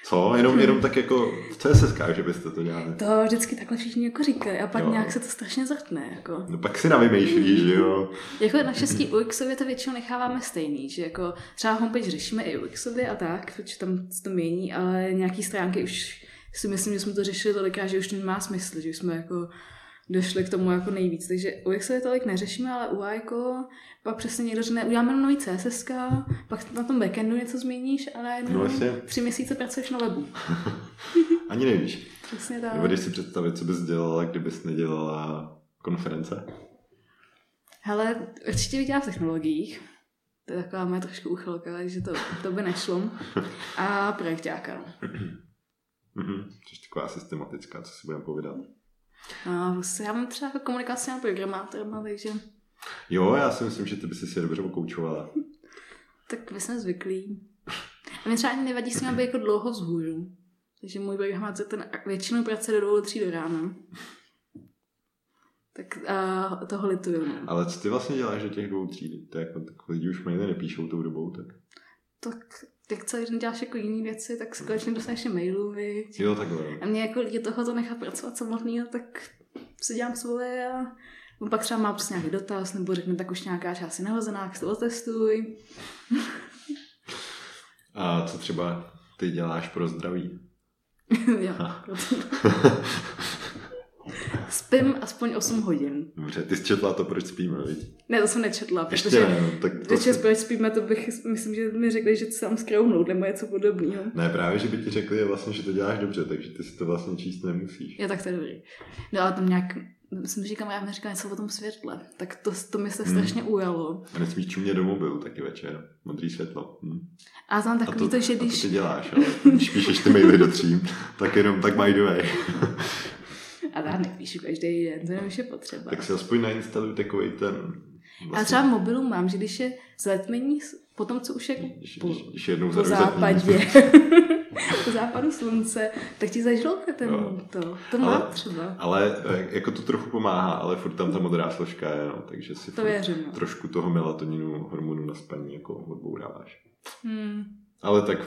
Co? Jenom, jenom tak jako v CSS, že byste to dělali. To vždycky takhle všichni jako říkají a pak Jo. nějak se to strašně zrtne. Jako, No pak si navymýšlíš, že jo. jako na šestí UXově to většinou necháváme stejný, že jako třeba homepage řešíme i UXově a tak, protože tam se to mění, ale nějaký stránky už si myslím, že jsme to řešili tolikrát, že už to nemá smysl, že už jsme jako došli k tomu jako nejvíc. Takže UXově tolik neřešíme, ale UI jako pak přesně někdo řekne, uděláme nový CSS, pak na tom backendu něco změníš a No jasně. tři měsíce pracuješ na webu. Ani nevíš. Přesně tak. Když si představit, co bys dělala, kdybys nedělala konference. Hele, určitě viděla v technologiích. To je taková moje trošku uchylka, že to, to by nešlo. A projekťáka. no. Mhm. Což je taková systematická, co si budeme povídat. A vlastně já mám třeba jako komunikaci na programátorem, takže Jo, já si myslím, že ty bys si dobře okoučovala. tak my jsme zvyklí. A mě třeba ani nevadí s ním, aby jako dlouho vzhůru. Takže můj programátor ten většinou pracuje do dvou, tří do rána. Tak a toho lituju. No. Ale co ty vlastně děláš do těch dvou tříd? To je jako, tak lidi už maily nepíšou tou dobou, tak... Tak jak celý den děláš jako jiné věci, tak se konečně dostaneš i mailů, viď? Jo, takhle. A mě jako lidi toho to nechá pracovat samotného, tak si dělám svoje a on pak třeba má prostě nějaký dotaz, nebo řekne, tak už nějaká část je nahozená, tak si to otestuj. A co třeba ty děláš pro zdraví? jo. Spím aspoň 8 hodin. Dobře, ty jsi četla to, proč spíme, viď? Ne, to jsem nečetla, Ještě protože ne, no, tak to Když si... proč spíme, to bych, myslím, že mi řekli, že se tam skrouhnout, nebo něco podobného. Ne, právě, že by ti řekli vlastně, že to děláš dobře, takže ty si to vlastně číst nemusíš. Jo, tak to je dobrý. No ale tam nějak, myslím, že kamarád mi říkal něco o tom světle, tak to, to mi se Hmm. strašně ujalo. A nesmíš čumět do mobilu taky večer. Modrý světlo. Hm. A tam A takový to, to, že a to když... ty děláš, ale když píšeš ty maily do tří, tak jenom tak by the way. A já nepíšu každý den, to je už je potřeba. tak si aspoň nainstaluj takový ten Já třeba v mobilu mám, že když je zletmení, potom co už je Když, po, když, jednou po západě, po západu slunce, tak ti zažloupe ten Jo. to. To mám Ale- třeba. Ale eh, jako to trochu pomáhá, ale furt tam ta modrá složka je, no, takže si To věřím. No. trošku toho melatoninu, hormonu na spaní jako odbouráváš. Hmm. Ale tak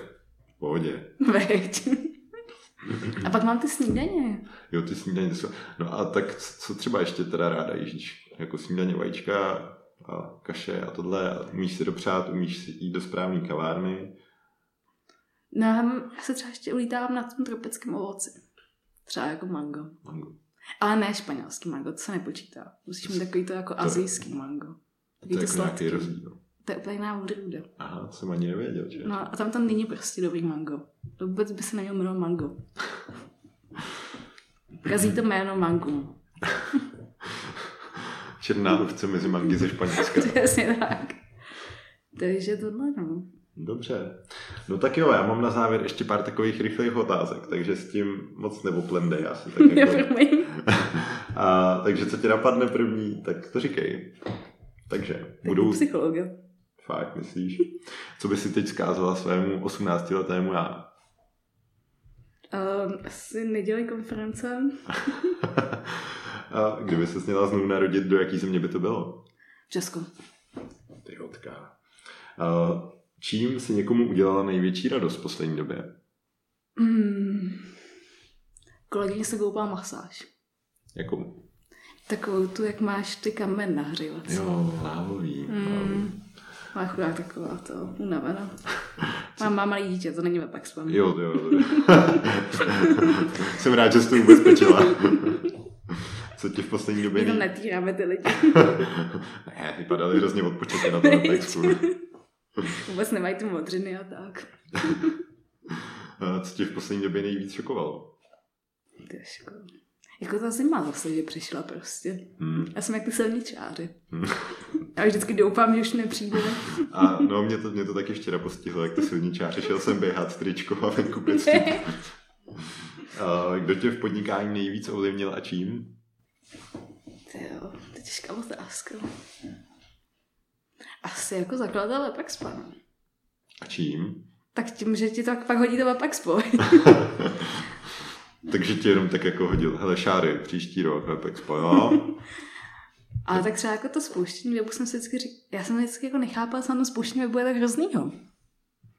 v pohodě. Veď. A pak mám ty snídaně. Jo, ty snídaně to jsou... No a tak co třeba ještě teda ráda jíš? Jako snídaně vajíčka a kaše a tohle. A umíš si dopřát, umíš si jít do správné kavárny. No já se třeba ještě ulítávám na tom tropickém ovoci. Třeba jako mango. Mango. Ale ne španělský mango, to se nepočítá. Musíš mít takový to jako To- azijský mango. To Takový je to jako nějaký rozdíl. To je úplně jiná odrůda. Aha, to jsem ani nevěděl, že? No a tam tam není prostě dobrý mango. To vůbec by se neměl jmenovat mango. Kazí to jméno mango. Černá ovce mezi mangy ze Španělska. Přesně tak. Takže tohle no. Dobře. No tak jo, já mám na závěr ještě pár takových rychlých otázek, takže s tím moc neoplendej asi. Tak Já jako... A, takže co tě napadne první, tak to říkej. Takže Budu budu... psychologa. Fakt, myslíš? Co by si teď zkázala svému 18-letému já? Um, asi nedělej konference. A kdyby se měla znovu narodit, do jaký země by to bylo? V Česku. Ty hodka. Čím si někomu udělala největší radost v poslední době? Hmm. Kolegyně se koupala masáž. Jakou? Takovou tu, jak máš ty kamen nahřívat. Jo, lávový. Hmm. Má chudák taková to unavená. Má, má malý dítě, to není ve Paxpam. Jo, jo. jo. Jsem rád, že jsi to ubezpečila. Co ti v poslední době nej... netýráme ty lidi. Ne, vypadaly hrozně odpočetě na tom textu. Vůbec nemají ty modřiny a tak. Co ti v poslední době nejvíc šokovalo? To je škoda. Jako ta zima zase, že přišla prostě. Hmm. Já jsem jak ty silničáři. Hmm. Já vždycky doufám, že už nepřijde. A no, mě to, mě to taky včera postihlo, jak to silničáři. Šel jsem běhat tričko a venku pět A Kdo tě v podnikání nejvíc ovlivnil a čím? Jo, to je těžká otázka. Asi jako zakladatel no. A čím? Tak tím, že ti to pak hodí to Webexpo. Takže ti jenom tak jako hodil, hele Šáry, příští rok Web Expo, jo? Ale tak třeba jako to spouštění webu jsem si vždycky řík... Já jsem vždycky jako nechápala, co to spouštění webu je tak hroznýho.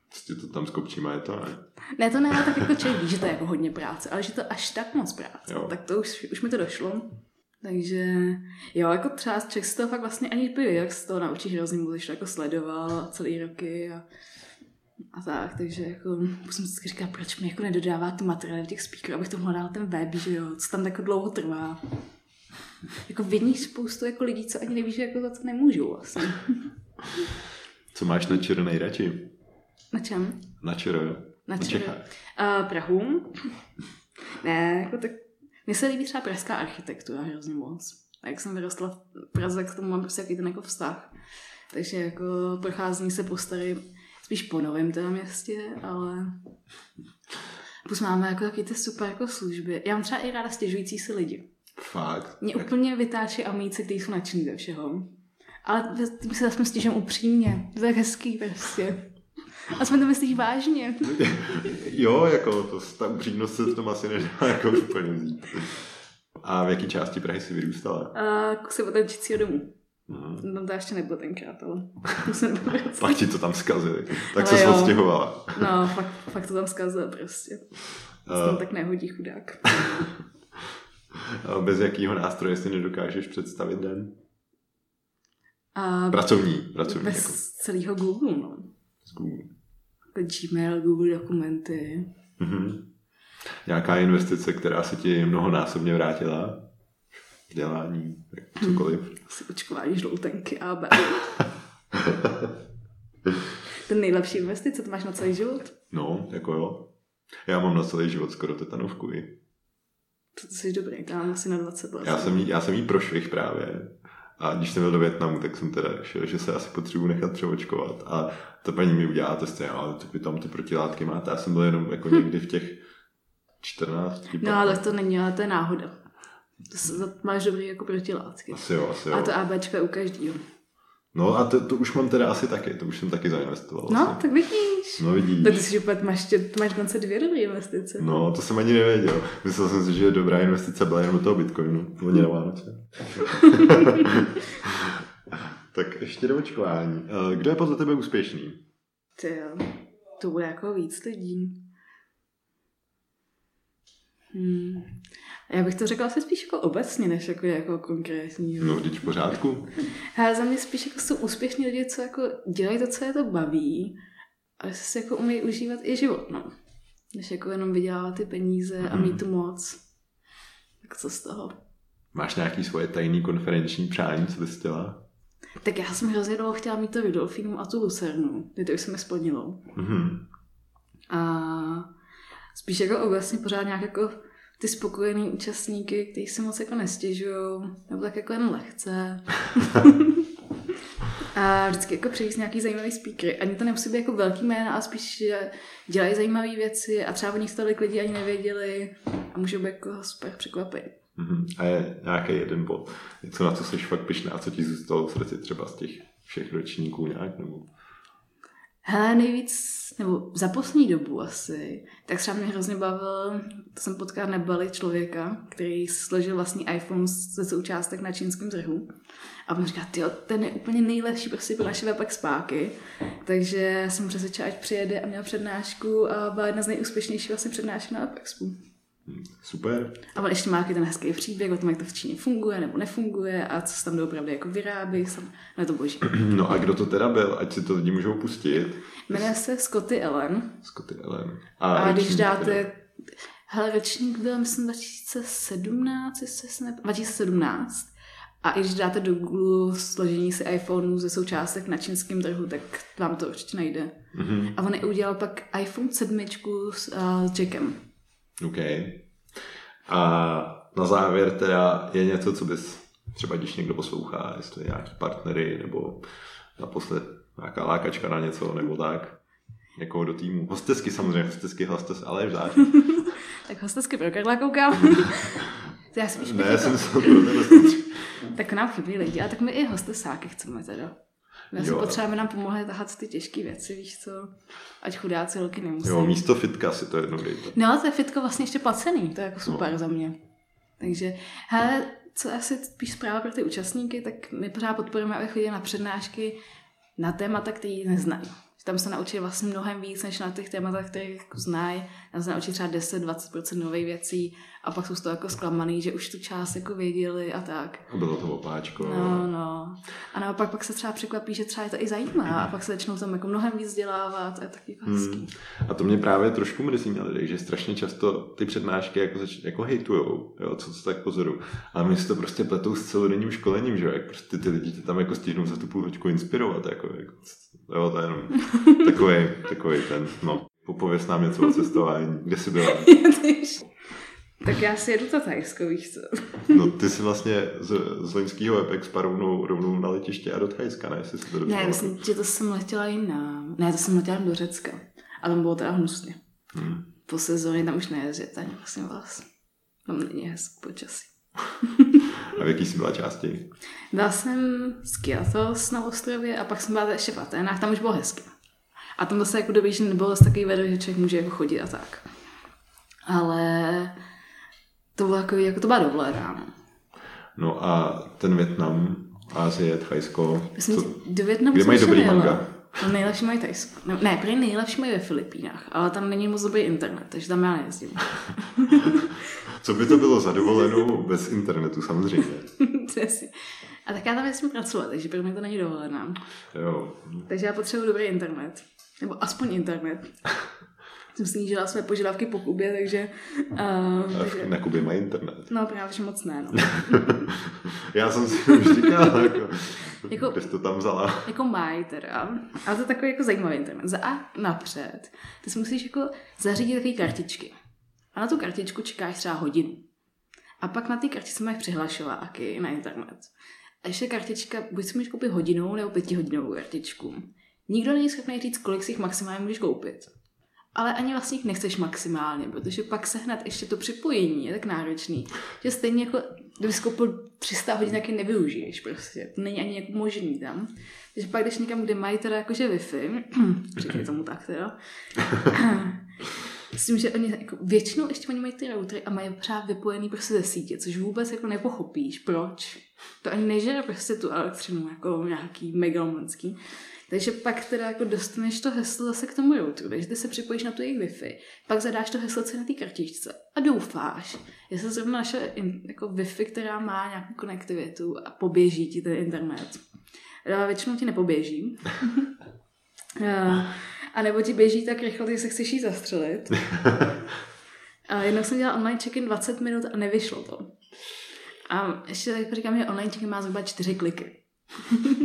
Prostě to tam s kopčíma je to, ne? Ne, to ne, ale tak jako člověk ví, že to je jako hodně práce, ale že to až tak moc práce. Jo. Tak to už, už mi to došlo. Takže jo, jako třeba člověk si to fakt vlastně ani nepoví, jak se to naučí hrozně když to jako sledoval celý roky a, a tak, takže jako musím si říkat, proč mi jako nedodává ty materiály těch speakerů, abych to hledal ten web, že jo, co tam jako dlouho trvá. Jako vidíš spoustu jako lidí, co ani neví, že jako za to nemůžou vlastně. Co máš na čer nejradši? Na čem? Na čer, Na na čem? Čechách. Uh, Prahu. ne, jako tak... Mně se líbí třeba pražská architektura hrozně moc. A jak jsem vyrostla v Praze, k tomu mám prostě jaký ten jako vztah. Takže jako procházení se po starým, spíš po novém teda městě, ale plus máme jako taky ty super jako služby. Já mám třeba i ráda stěžující si lidi. Fakt. Mě Jak- úplně vytáčí amíci, kteří jsou nadšení ze všeho. Ale my se zase stěžujeme upřímně. To je tak hezký prostě. A jsme to myslíš vážně. Jo, jako to, ta upřímnost se v tom asi nedá jako úplně vzít. A v jaký části Prahy jsi vyrůstala? A kusy od domu. Mhm. No to ještě nebylo tenkrát, ale to se Pak ti to tam zkazili. Tak Ale se jo. odstěhovala. No, fakt, fakt to tam zkazil prostě. Se tam tak nehodí chudák. A Bez jakého nástroje si nedokážeš představit den? A Pracovní, pracovní. bez Jako, celého Google, no. z Google. Gmail, Google dokumenty. Mhm. Nějaká investice, která se ti mnohonásobně vrátila? Vzdělání, tak cokoliv. Asi očkování žloutenky a B. Ten nejlepší investice, to máš na celý život. No, jako jo. Já mám na celý život skoro tetanovku i. To jsi dobrý, to mám asi na 20 let. Já jsem jí, já jsem jí prošvih právě. A když jsem byl do Větnamu, tak jsem teda šel, že se asi potřebuji nechat přeočkovat. A ta paní mi udělala testy, ale ty, tam ty protilátky máte. Já jsem byl jenom jako někdy v těch 14. No ale to není, ale to je náhoda. To, se- to máš dobrý jako protilátky. Asi jo, asi jo. A to ABčko je u každého. No a to, to už mám teda asi taky, to už jsem taky zainvestoval. No, vlastně. tak vidíš. No vidíš. Tak ty si úplně máš, tě, máš dokonce dvě dobré investice. No, to jsem ani nevěděl. Myslel jsem si, že dobrá investice byla jenom do toho Bitcoinu. Oni na Vánoce. tak ještě do očkování. Eh, Kdo je podle tebe úspěšný? Ty jo, to bude jako víc lidí. Hmm. Já bych to řekla asi spíš jako obecně, než jako, jako konkrétní. No, vždyť v pořádku. A za mě spíš jako jsou úspěšní lidi, co jako dělají to, co je to baví, a že si jako umí užívat i život, no. Než jako jenom vydělávat ty peníze a mít tu moc. Tak co z toho? Máš nějaký svoje tajný konferenční přání, co bys chtěla? Tak já jsem hrozně dlouho chtěla mít to Rudolfínum a tu Lucernu. Ty to už se mi splnilo. Mhm. A spíš jako obecně pořád nějak jako ty spokojený účastníky, kteří si moc jako nestěžují, nebo tak jako jen lehce. a vždycky jako přijít nějaký zajímavý speakery. Ani to nemusí být jako velký jména, ale spíš, že dělají zajímavé věci a třeba o nich tolik lidí ani nevěděli a můžou být jako super překvapit. Mhm. A je nějaký jeden bod, něco na co jsi fakt pišná, co ti zůstalo v srdci třeba z těch všech ročníků nějak, nebo... Hele, nejvíc, nebo za poslední dobu asi, tak třeba mě hrozně bavil, to jsem potkal nebali člověka, který složil vlastní iPhone ze součástek na čínském trhu. A on říká, tyjo, ten je úplně nejlepší prostě pro naše webpack spáky. Takže jsem přesvědčila, ať přijede a měl přednášku a byla jedna z nejúspěšnějších vlastně přednášek na WebExpu. Super. A on ještě má ten hezký příběh o tom, jak to v Číně funguje nebo nefunguje a co se tam doopravdy jako vyrábí. Jsem, no to boží. No a kdo to teda byl, ať si to lidi můžou pustit? Jmenuje se Scotty Ellen Scotty Ellen. A, a když ročník teda. dáte, hele, ročník byl, myslím, 2017, jestli se ne, 2017. A i když dáte do Google složení si iPhoneu ze součástek na čínském trhu, tak vám to určitě najde. Mhm. A on i udělal pak iPhone 7 s, uh, s Jackem. OK. A na závěr teda je něco, co bys třeba když někdo poslouchá, jestli nějaký partnery nebo naposled nějaká lákačka na něco nebo tak, někoho do týmu. Hostesky samozřejmě, hostesky, hostes, ale je vzáč. Tak hostesky pro Karla koukám. To já spíš Ne, bych jsem jako, se soustředil. tak nám chybí lidi, a tak my i hostesáky chceme teda. My si Jo. potřebujeme nám pomohli tahat ty těžké věci, víš co? Ať chudáci holky nemusí. Jo, místo fitka si to jednou dejte. No, to je fitko vlastně ještě placený, to je jako super no. za mě. Takže, hele, co je asi spíš zpráva pro ty účastníky, tak my pořád podporujeme, aby chodili na přednášky na témata, který neznají. Tam se naučí vlastně mnohem víc, než na těch tématech, které jako znají. Tam se naučí třeba 10-20% nových věcí a pak jsou z toho jako zklamaný, že už tu část jako věděli a tak. A bylo to opáčko. No, no. A naopak pak se třeba překvapí, že třeba je to i zajímá a pak se začnou tam jako mnohem víc vzdělávat a je taky jako hezký. Hmm. A to mě právě trošku mrzí na lidech, že strašně často ty přednášky jako, zač- jako hejtujou, jo, co se tak pozoru. A my si to prostě pletou s celodenním školením, že jo, jak prostě ty lidi tě tam jako stihnou za tu půl hoďku inspirovat, jako, jako jo, to je jenom takový, takový ten, no, popověz nám něco o cestování, kde jsi byla. tak já si jedu to Thajsko, víš co? No, ty jsi vlastně z, z loňského Epexpa rovnou, rovnou na letiště a do Thajska, ne? Jestli si to Ne, myslím, že to jsem letěla jinam. Ne, to jsem letěla do Řecka. A tam bylo teda hnusně. Hmm. Po sezóně tam už nejezdit ani vlastně vás. Tam není hezky počasí. A v jaký jsi byla části? Byla jsem z Kyatos na ostrově a pak jsem byla ještě v Aténách, tam už bylo hezky. A tam zase jako dobrý, že nebylo zase takový vedro, že člověk může jako chodit a tak. Ale to bylo jako, jako to byla dovolená. no. No a ten Větnam, Asie, Thajsko, Myslím, co, do Větnamu kde mají dobrý nejela. manga? No, nejlepší mají Tajsko. No, ne, prý nejlepší mají ve Filipínách, ale tam není moc dobrý internet, takže tam já nejezdím. Co by to bylo za dovolenou bez internetu, samozřejmě. A tak já tam nesmím pracovat, takže pro mě to není dovolená. Jo. Takže já potřebuji dobrý internet. Nebo aspoň internet. Jsem snížila své požadavky po Kubě, takže... Uh, takže na Kubě mají internet. no právě, že moc ne, no. Já jsem si už říkal, jako, Jako- jsi to tam vzala. Jako mají teda. Ale to je takový jako zajímavý internet. Za A napřed. Ty si musíš jako zařídit takové kartičky. A na tu kartičku čekáš třeba hodinu. A pak na té kartičce máš přihlašováky na internet. A ještě kartička, buď si můžeš koupit hodinou nebo pětihodinovou kartičku. Nikdo není schopný říct, kolik si jich maximálně můžeš koupit. Ale ani vlastně jich nechceš maximálně, protože pak sehnat ještě to připojení je tak náročný, že stejně jako kdyby koupil 300 hodin, taky nevyužiješ prostě. To není ani jako možný tam. Takže pak jdeš někam, kde mají teda jakože Wi-Fi, tomu tak teda, s tím, že oni jako, většinou ještě oni mají ty routery a mají pořád vypojený prostě ze sítě, což vůbec jako nepochopíš, proč. To ani nežere prostě tu elektřinu jako nějaký megalomanský. Takže pak teda jako dostaneš to heslo zase k tomu routeru, takže ty se připojíš na tu jejich Wi-Fi, pak zadáš to heslo co na té kartičce a doufáš, že se zrovna naše jako Wi-Fi, která má nějakou konektivitu a poběží ti ten internet. A většinou ti nepoběží. a nebo ti běží tak rychle, že se chceš jít zastřelit. A jednou jsem dělala online check-in 20 minut a nevyšlo to. A ještě tak říkám, že online check-in má zhruba 4 kliky.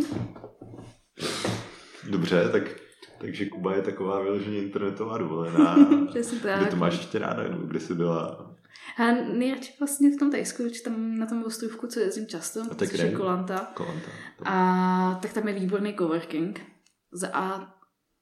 Dobře, tak takže Kuba je taková vyloženě internetová dovolená. Přesně tak. Kde to máš ještě ráda, nebo kde jsi byla? A nejradši vlastně v tom Tajsku, tam na tom ostrovku, co jezdím často, a tak je Kolanta. Kolanta. A tak tam je výborný coworking. Za A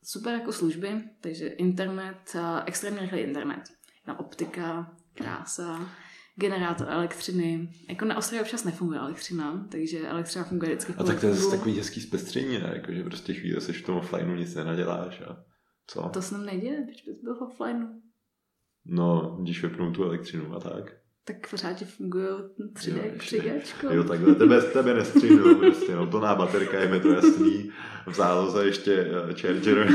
super jako služby, takže internet, extrémně rychlý internet. Na optika, krása, generátor elektřiny. Jako na ostrově občas nefunguje elektřina, takže elektřina funguje vždycky A tak to je takový hezký zpestření, ne? Jako, že prostě chvíli seš v tom offlineu, nic nenaděláš a co? To se nám neděje, proč bys byl v offlineu? No, když vypnou tu elektřinu a tak. Tak pořád ti fungují 3D, 3D. Jo, takhle, tebe, tebe nestřihnu, prostě, no plná baterka, je mi to jasný, v záloze ještě uh, charger.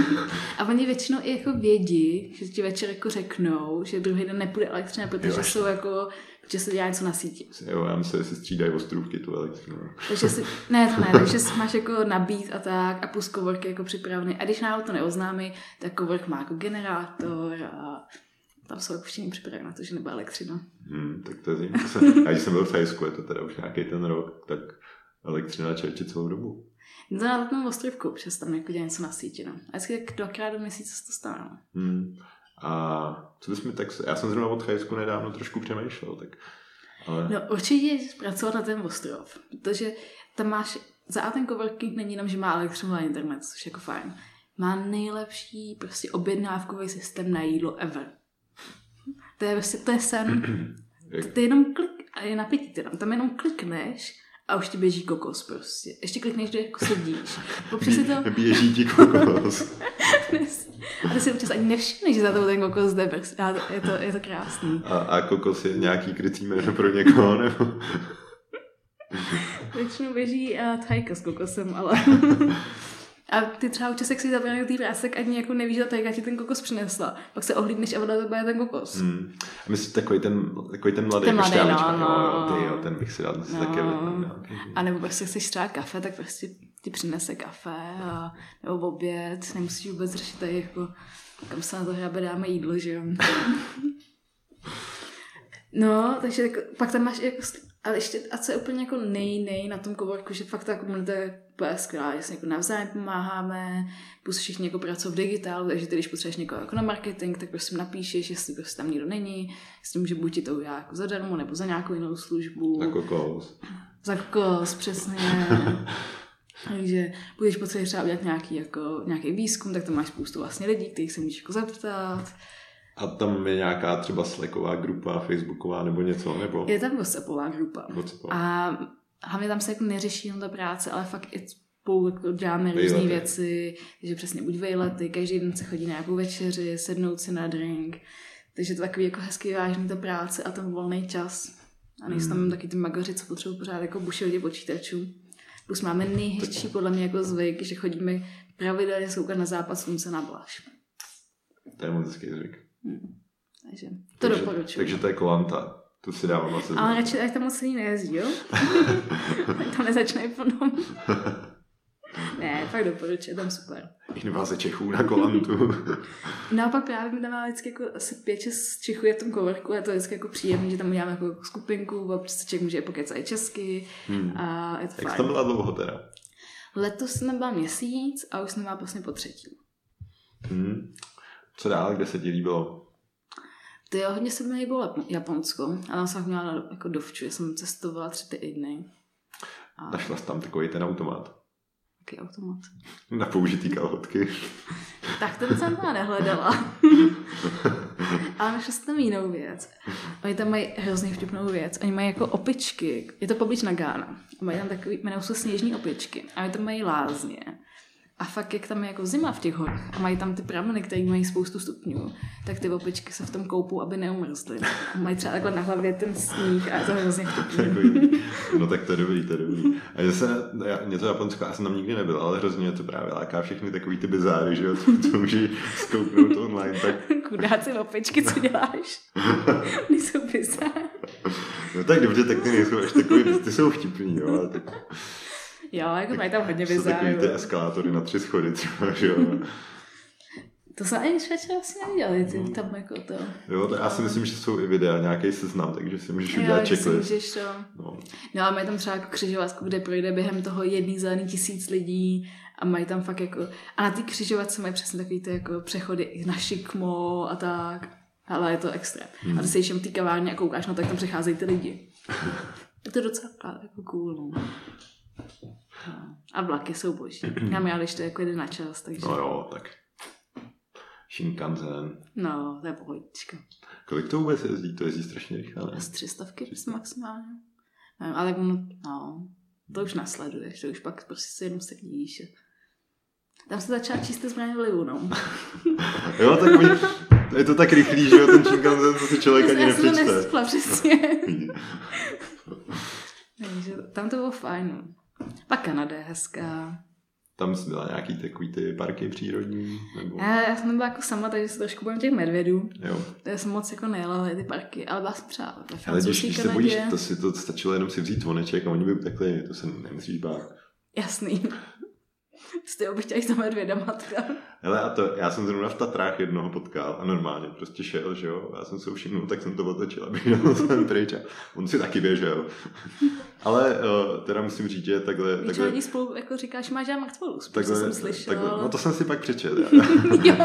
A oni většinou i jako vědí, že ti večer jako řeknou, že druhý den nepůjde elektřina, protože jo, jsou jako že se dělá něco na síti. Jo, já myslím, že si střídají ostrůvky tu elektřinu. Takže si, ne, to ne, takže si máš jako nabít a tak a plus cowork jako připravený. A když náhodou to neoznámí, tak cowork má jako generátor a tam jsou všichni připraveni na to, že nebude elektřina. Hmm, tak to je zimka. A když jsem byl v Thajsku, je to teda už nějaký ten rok, tak elektřina čerčí celou dobu. No to na tom ostrovku, přes tam jako dělá něco na síti, no. A vždycky tak dvakrát do měsíce se to stane, no. Hmm. A co bys mi tak... Já jsem zrovna od Thajsku nedávno trošku přemýšlel, tak... Ale... No určitě pracovat na ten ostrov, protože tam máš... Za A ten coworking není jenom, že má elektřinu a internet, což je jako fajn. Má nejlepší prostě objednávkový systém na jídlo ever. To je prostě, to je sen. to je jenom klik, a je napětí teda. Tam jenom klikneš a už ti běží kokos prostě. Ještě klikneš, že jako sedíš. Popři si to... Běží ti kokos. a ty si občas ani nevšimneš, že za to ten kokos jde. Je to, je to krásný. A, a kokos je nějaký krytý jméno pro někoho, nebo? Většinou běží uh, thajka s kokosem, ale... A ty třeba občas, jak si zabrali ty prásek, ani jako nevíš, že ta ti ten kokos přinesla. Pak se ohlídneš a ona to bude ten kokos. Hmm. A myslím, takový ten, takový ten mladý, ten mladý no, no, no. Ty, jo, ten bych si dal no. taky no. A nebo prostě chceš třeba kafe, tak prostě ti přinese kafe a, nebo oběd. Nemusíš vůbec řešit tady jako, kam se na to hrabe dáme jídlo, že jo. no, takže jako, pak tam máš jako ale ještě, a co je úplně jako nej, nej na tom coworku, že fakt ta komunita je úplně skvělá, že si jako navzájem pomáháme, plus všichni jako pracují v digitálu, takže ty, když potřebuješ někoho jako na marketing, tak prostě napíšeš, jestli prostě tam nikdo není, s tím, že buď ti to udělá jako zadarmo, nebo za nějakou jinou službu. Za kokos. Za kokos, přesně. Takže budeš potřebovat třeba udělat nějaký, jako, nějaký výzkum, tak tam máš spoustu vlastně lidí, kterých se můžeš jako zeptat a tam je nějaká třeba Slacková grupa, Facebooková nebo něco, nebo? Je tam WhatsAppová grupa. WhatsAppová. A hlavně tam se jako neřeší jenom ta práce, ale fakt i spolu jako děláme různé věci, takže přesně buď vejlety, každý den se chodí na nějakou večeři, sednout si na drink, takže to takový jako hezký vážný ta práce a ten volný čas. A nejsou tam hmm. taky ty magoři, co potřebují pořád jako bušilně počítačů. Plus máme nejhezčí podle mě jako zvyk, že chodíme pravidelně soukat na západ slunce na Blaž. To je moc hezký zvyk. Hmm. Takže to takže, doporučuji. Takže to je kolanta. To si dávám asi. Ale radši, ať tam moc lidí nejezdí, jo? tam nezačne potom. ne, fakt doporučuji, tam super. Invaze Čechů na kolantu. Naopak právě mi tam má vždycky jako asi pět, šest Čechů je v tom coverku a to je vždycky jako příjemné, že tam uděláme jako skupinku, a prostě člověk může pokecat i česky hmm. a je to Jak fajn. tam byla dlouho teda? Letos jsem byla měsíc a už jsem byla vlastně po třetí. Hmm. Co dál, kde se ti líbilo? To jo, hodně se mi líbilo Japonsko. A tam jsem měla jako dovču, jsem cestovala tři týdny. A... Našla jsi tam takový ten automat? Jaký automat? Na použitý kalhotky. tak ten jsem tam nehledala. Ale našla jsem tam jinou věc. Oni tam mají hrozně vtipnou věc. Oni mají jako opičky. Je to poblíž Gána. Mají tam takový, jmenují se sněžní opičky. A oni tam mají lázně. A fakt, jak tam je jako zima v těch horách a mají tam ty prameny, které mají spoustu stupňů, tak ty opičky se v tom koupou, aby neumrzly. A mají třeba takhle na hlavě ten sníh a je to hrozně vtipný. no tak to je dobrý, to je dobrý. A že se, já, mě to Japonsko, já jsem tam nikdy nebyl, ale hrozně to právě láká všechny takový ty bizáry, že jo, to, to můžeš zkouknout online. Tak... Kudáci opičky, co děláš? Nejsou bizáry. No tak dobře, tak ty nejsou až takový, ty jsou vtipný, jo, ale tak... Jo, jako mají tam hodně bizárů. Jsou ty eskalátory na tři schody třeba, že jo. To jsme ani švečer asi nedělali, ty no. tam jako to. Jo, to já si myslím, že jsou i videa, nějaký seznam, takže si můžeš udělat checklist. můžeš to. No. no a mají tam třeba jako křižovatku, kde projde během toho jedný zelený tisíc lidí a mají tam fakt jako, a na ty křižovatce mají přesně takový ty jako přechody na šikmo a tak. Ale je to extrém. Hmm. A ty se ještě v té kavárně a koukáš, no tak tam přecházejí ty lidi. je to docela jako cool, no. A vlaky jsou boží. Já měla, když to jako jde na čas, takže... No jo, tak. Shinkansen. No, to je pohodička. Kolik to vůbec jezdí? To jezdí strašně rychle, ne? Z 300 maximálně. Nevím, ale no, to už nasleduješ, to už pak prostě se jenom sedíš. Tam se začala číst zbraně vlivu, no. jo, tak mi, je to tak rychlý, že jo, ten Shinkansen, co si člověk ani nepřečte. Já jsem to přesně. Takže tam to bylo fajn. Pak Kanada je hezká. Tam jsi byla nějaký takový ty parky přírodní? Nebo... Já, já jsem byla jako sama, takže se trošku bojím těch medvědů. Jo. Já jsem moc jako nejela ty parky, ale byla jsem třeba ve Ale když, když se bojíš, to si to stačilo jenom si vzít zvoneček a oni by utekli, to se nemusíš bát. Jasný. Jste obyčaj za medvěda matka. Hele, a to, já jsem zrovna v Tatrách jednoho potkal a normálně prostě šel, že jo, já jsem se všimnul, tak jsem to otočil, aby měl jsem pryč a on si taky běžel. Ale uh, teda musím říct, že takhle... Víš, takhle lidi spolu jako říkáš, máš já Maxwellu, takhle, jsem slyšel. Takhle, no to jsem si pak přečet. jo,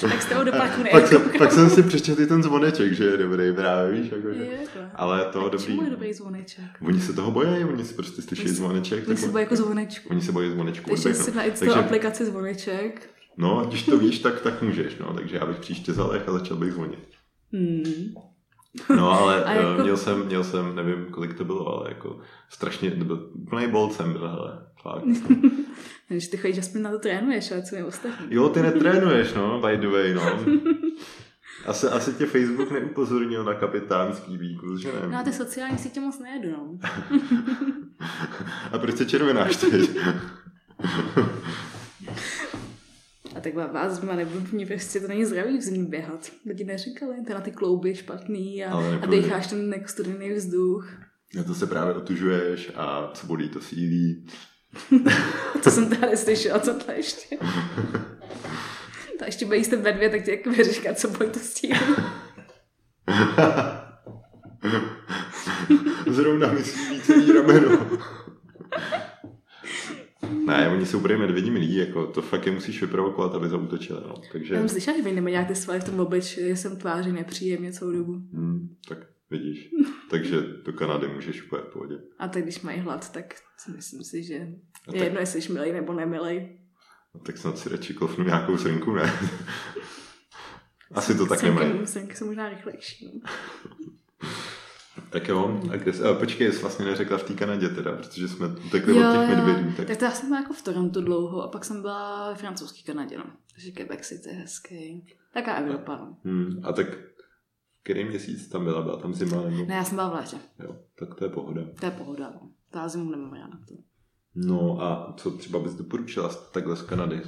tak jste ho do parku pak, jsem, pak jsem si přečet i ten zvoneček, že je dobrý právě, víš. Jako, že. Ale to a dobrý. Čemu je dobrý zvoneček? Oni se toho bojí, oni si prostě slyší zvoneček. Oni se bojí jako zvonečku. Oni se bojí zvonečku. Takže si na aplikaci zvoneček. No, když to víš, tak, tak můžeš, no. Takže já bych příště zalech a začal bych zvonit. Hmm. No, ale eh, jako... měl, jsem, měl jsem, nevím, kolik to bylo, ale jako strašně, byl úplný bolt jsem byl, hele, fakt. Takže ty chodíš aspoň na to trénuješ, ale co je ostatní. Jo, ty netrénuješ, no, by the way, no. Asi, asi tě Facebook neupozornil na kapitánský výkus, že ne? No a ty sociální sítě moc nejedu, no. a proč se červenáš teď? A tak vás zima neblbní, prostě to není zdravý v zimě běhat. Lidi neříkali, to na ty klouby špatný a, a decháš ten jako studený vzduch. A to se právě otužuješ a co bolí, to sílí. to jsem tady slyšela, co to ještě. to ještě bojíš ten ve dvě, tak ti jako vyříká, co bolí, to sílí. Zrovna mi sílí celý rameno. Ne, oni jsou úplně medvědí milí, jako to fakt je musíš vyprovokovat, aby zautočili, no. Takže... Já jsem slyšela, že nemají nějak ty svaly v tom obličeji, že jsem tváří nepříjemně celou dobu. Hmm, tak vidíš. Takže do Kanady můžeš úplně v pohodě. A tak když mají hlad, tak si myslím si, že je tak... jedno, jestli jsi milej nebo nemilej. No, tak snad si radši klofnu nějakou srnku, ne? Asi to tak nemají. Srnky jsou možná rychlejší. No. Tak jo, a kde, a počkej, jsi vlastně neřekla v té Kanadě teda, protože jsme utekli od těch medvědů. Tak... tak to já jsem byla jako v Toronto dlouho a pak jsem byla ve francouzské Kanadě, no. Takže Quebec City je hezký. Taká Evropa, no. Hmm, a tak který měsíc tam byla? Byla tam zima? Nebo... Ne, já jsem byla v létě. Jo, tak to je pohoda. To je pohoda, no. To já zimu nemám ráda. To. No a co třeba bys doporučila takhle z Kanady,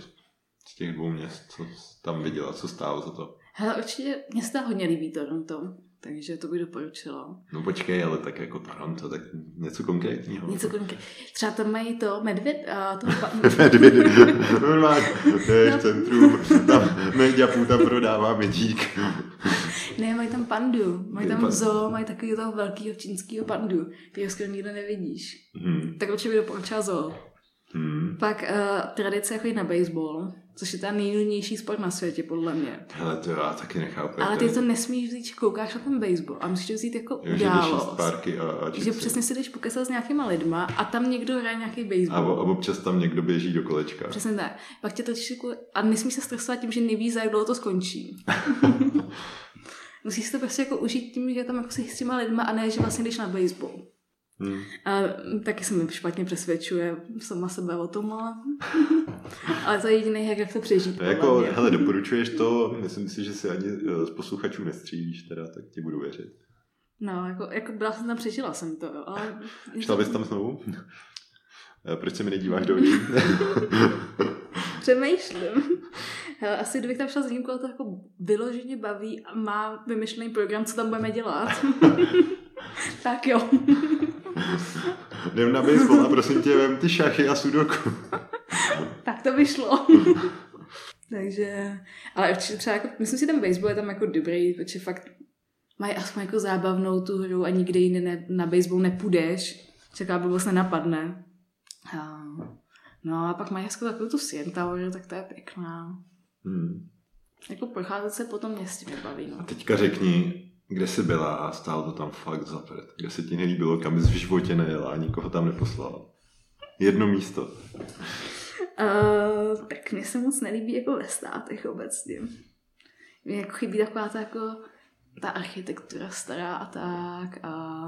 z těch dvou měst, co tam viděla, co stálo za to? Hele, určitě mě se hodně líbí Toronto. Takže to bych doporučila. No počkej, ale tak jako Toronto, tak něco konkrétního. Něco konkrétního. Třeba tam mají to medvěd a to... medvěd, normálně, to je no. centrum, tam Mediapů tam prodává medík. ne, mají tam pandu, mají tam zoo, mají takový toho velkého čínského pandu, který skoro nikdo nevidíš. Hmm. Tak určitě bych doporučila zoo. Hmm. Pak uh, tradice jako na baseball, což je ten nejnudnější sport na světě, podle mě. Hele, to já taky nechápu. Ale ty to nesmíš vzít, že koukáš na ten baseball a musíš to vzít jako jo, událost. Že, a, a že přesně si jdeš pokesat s nějakýma lidma a tam někdo hraje nějaký baseball. A, a občas tam někdo běží do kolečka. Přesně tak. Pak tě točíš jako, a nesmíš se stresovat tím, že nevíš, za jak dlouho to skončí. musíš to prostě jako užít tím, že tam jako si s těma lidma a ne, že vlastně jdeš na baseball. Hmm. A taky se mi špatně přesvědčuje sama sebe o tom, ale, ale to je jediný jak, to přežít. No jako, mě. hele, doporučuješ to, myslím si, že si ani eh, z posluchačů nestřílíš, teda, tak ti budu věřit. No, jako, jako byla jsem tam, přežila jsem to, jo, ale... Šla bys tam znovu? Eh, proč se mi nedíváš do očí? Přemýšlím. Hele, asi kdybych tam šla s někým, to jako vyloženě baví a má vymyšlený program, co tam budeme dělat. tak jo. Jdem na baseball a prosím tě, vem ty šachy a sudoku. tak to vyšlo. Takže, ale určitě třeba jako, myslím si, ten baseball je tam jako dobrý, protože fakt mají aspoň jako zábavnou tu hru a nikde jinde ne, na baseball nepůjdeš. Čeká blbost nenapadne. A, no a pak mají hezkou takovou tu Sien Tower, tak to je pěkná. Hmm. Jako procházet se po tom městě mě baví. No. A teďka řekni, kde jsi byla a stálo to tam fakt zapřed. Kde se ti nelíbilo, kam jsi v životě nejela a nikoho tam neposlala. Jedno místo. Uh, tak mně se moc nelíbí jako ve státech obecně. Mně jako chybí taková ta jako ta architektura stará a tak a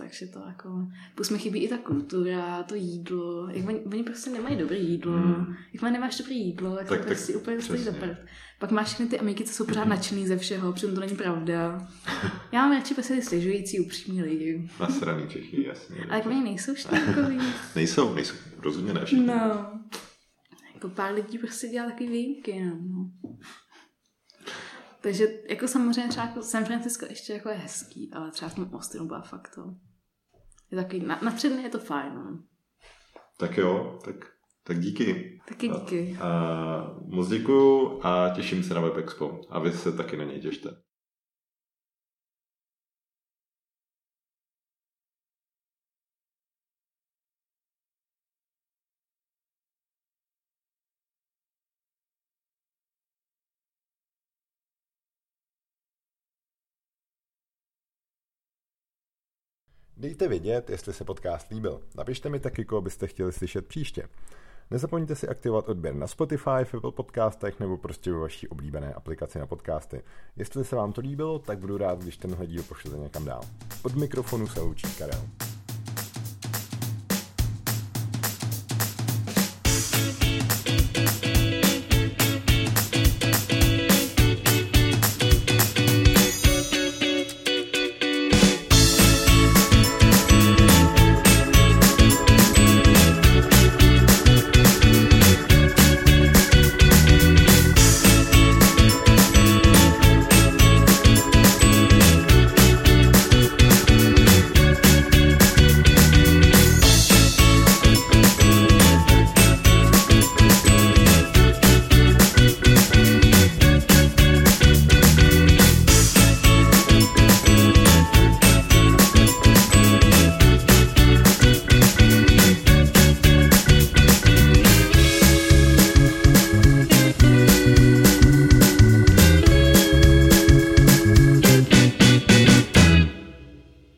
takže to jako, plus mi chybí i ta kultura, to jídlo, jak oni, oni prostě nemají dobré jídlo, mm. jak má nemáš dobré jídlo, tak, tak to prostě úplně stojí za prd. Pak máš všechny ty Ameriky, co jsou pořád nadšený ze všeho, přitom to není pravda. Já mám radši prostě ty stěžující upřímní lidi. Nasraný Čechy, jasně. Ale jak oni nejsou štěnkoví. nejsou, nejsou, rozhodně ne všichni. No. Jako pár lidí prostě dělá takový výjimky, no. Takže jako samozřejmě třeba jako San Francisco ještě jako je hezký, ale třeba v tom Austinu byla fakt to je takový, na, na tři dny je to fajn. No. Tak jo, tak, tak díky. Taky díky. A, a, moc děkuju a těším se na Web Expo. A vy se taky na něj těšte. Dejte vědět, jestli se podcast líbil. Napište mi taky, koho byste chtěli slyšet příště. Nezapomeňte si aktivovat odběr na Spotify, v Apple podcastech nebo prostě ve vaší oblíbené aplikaci na podcasty. Jestli se vám to líbilo, tak budu rád, když tenhle díl pošlete někam dál. Od mikrofonu se loučí Karel.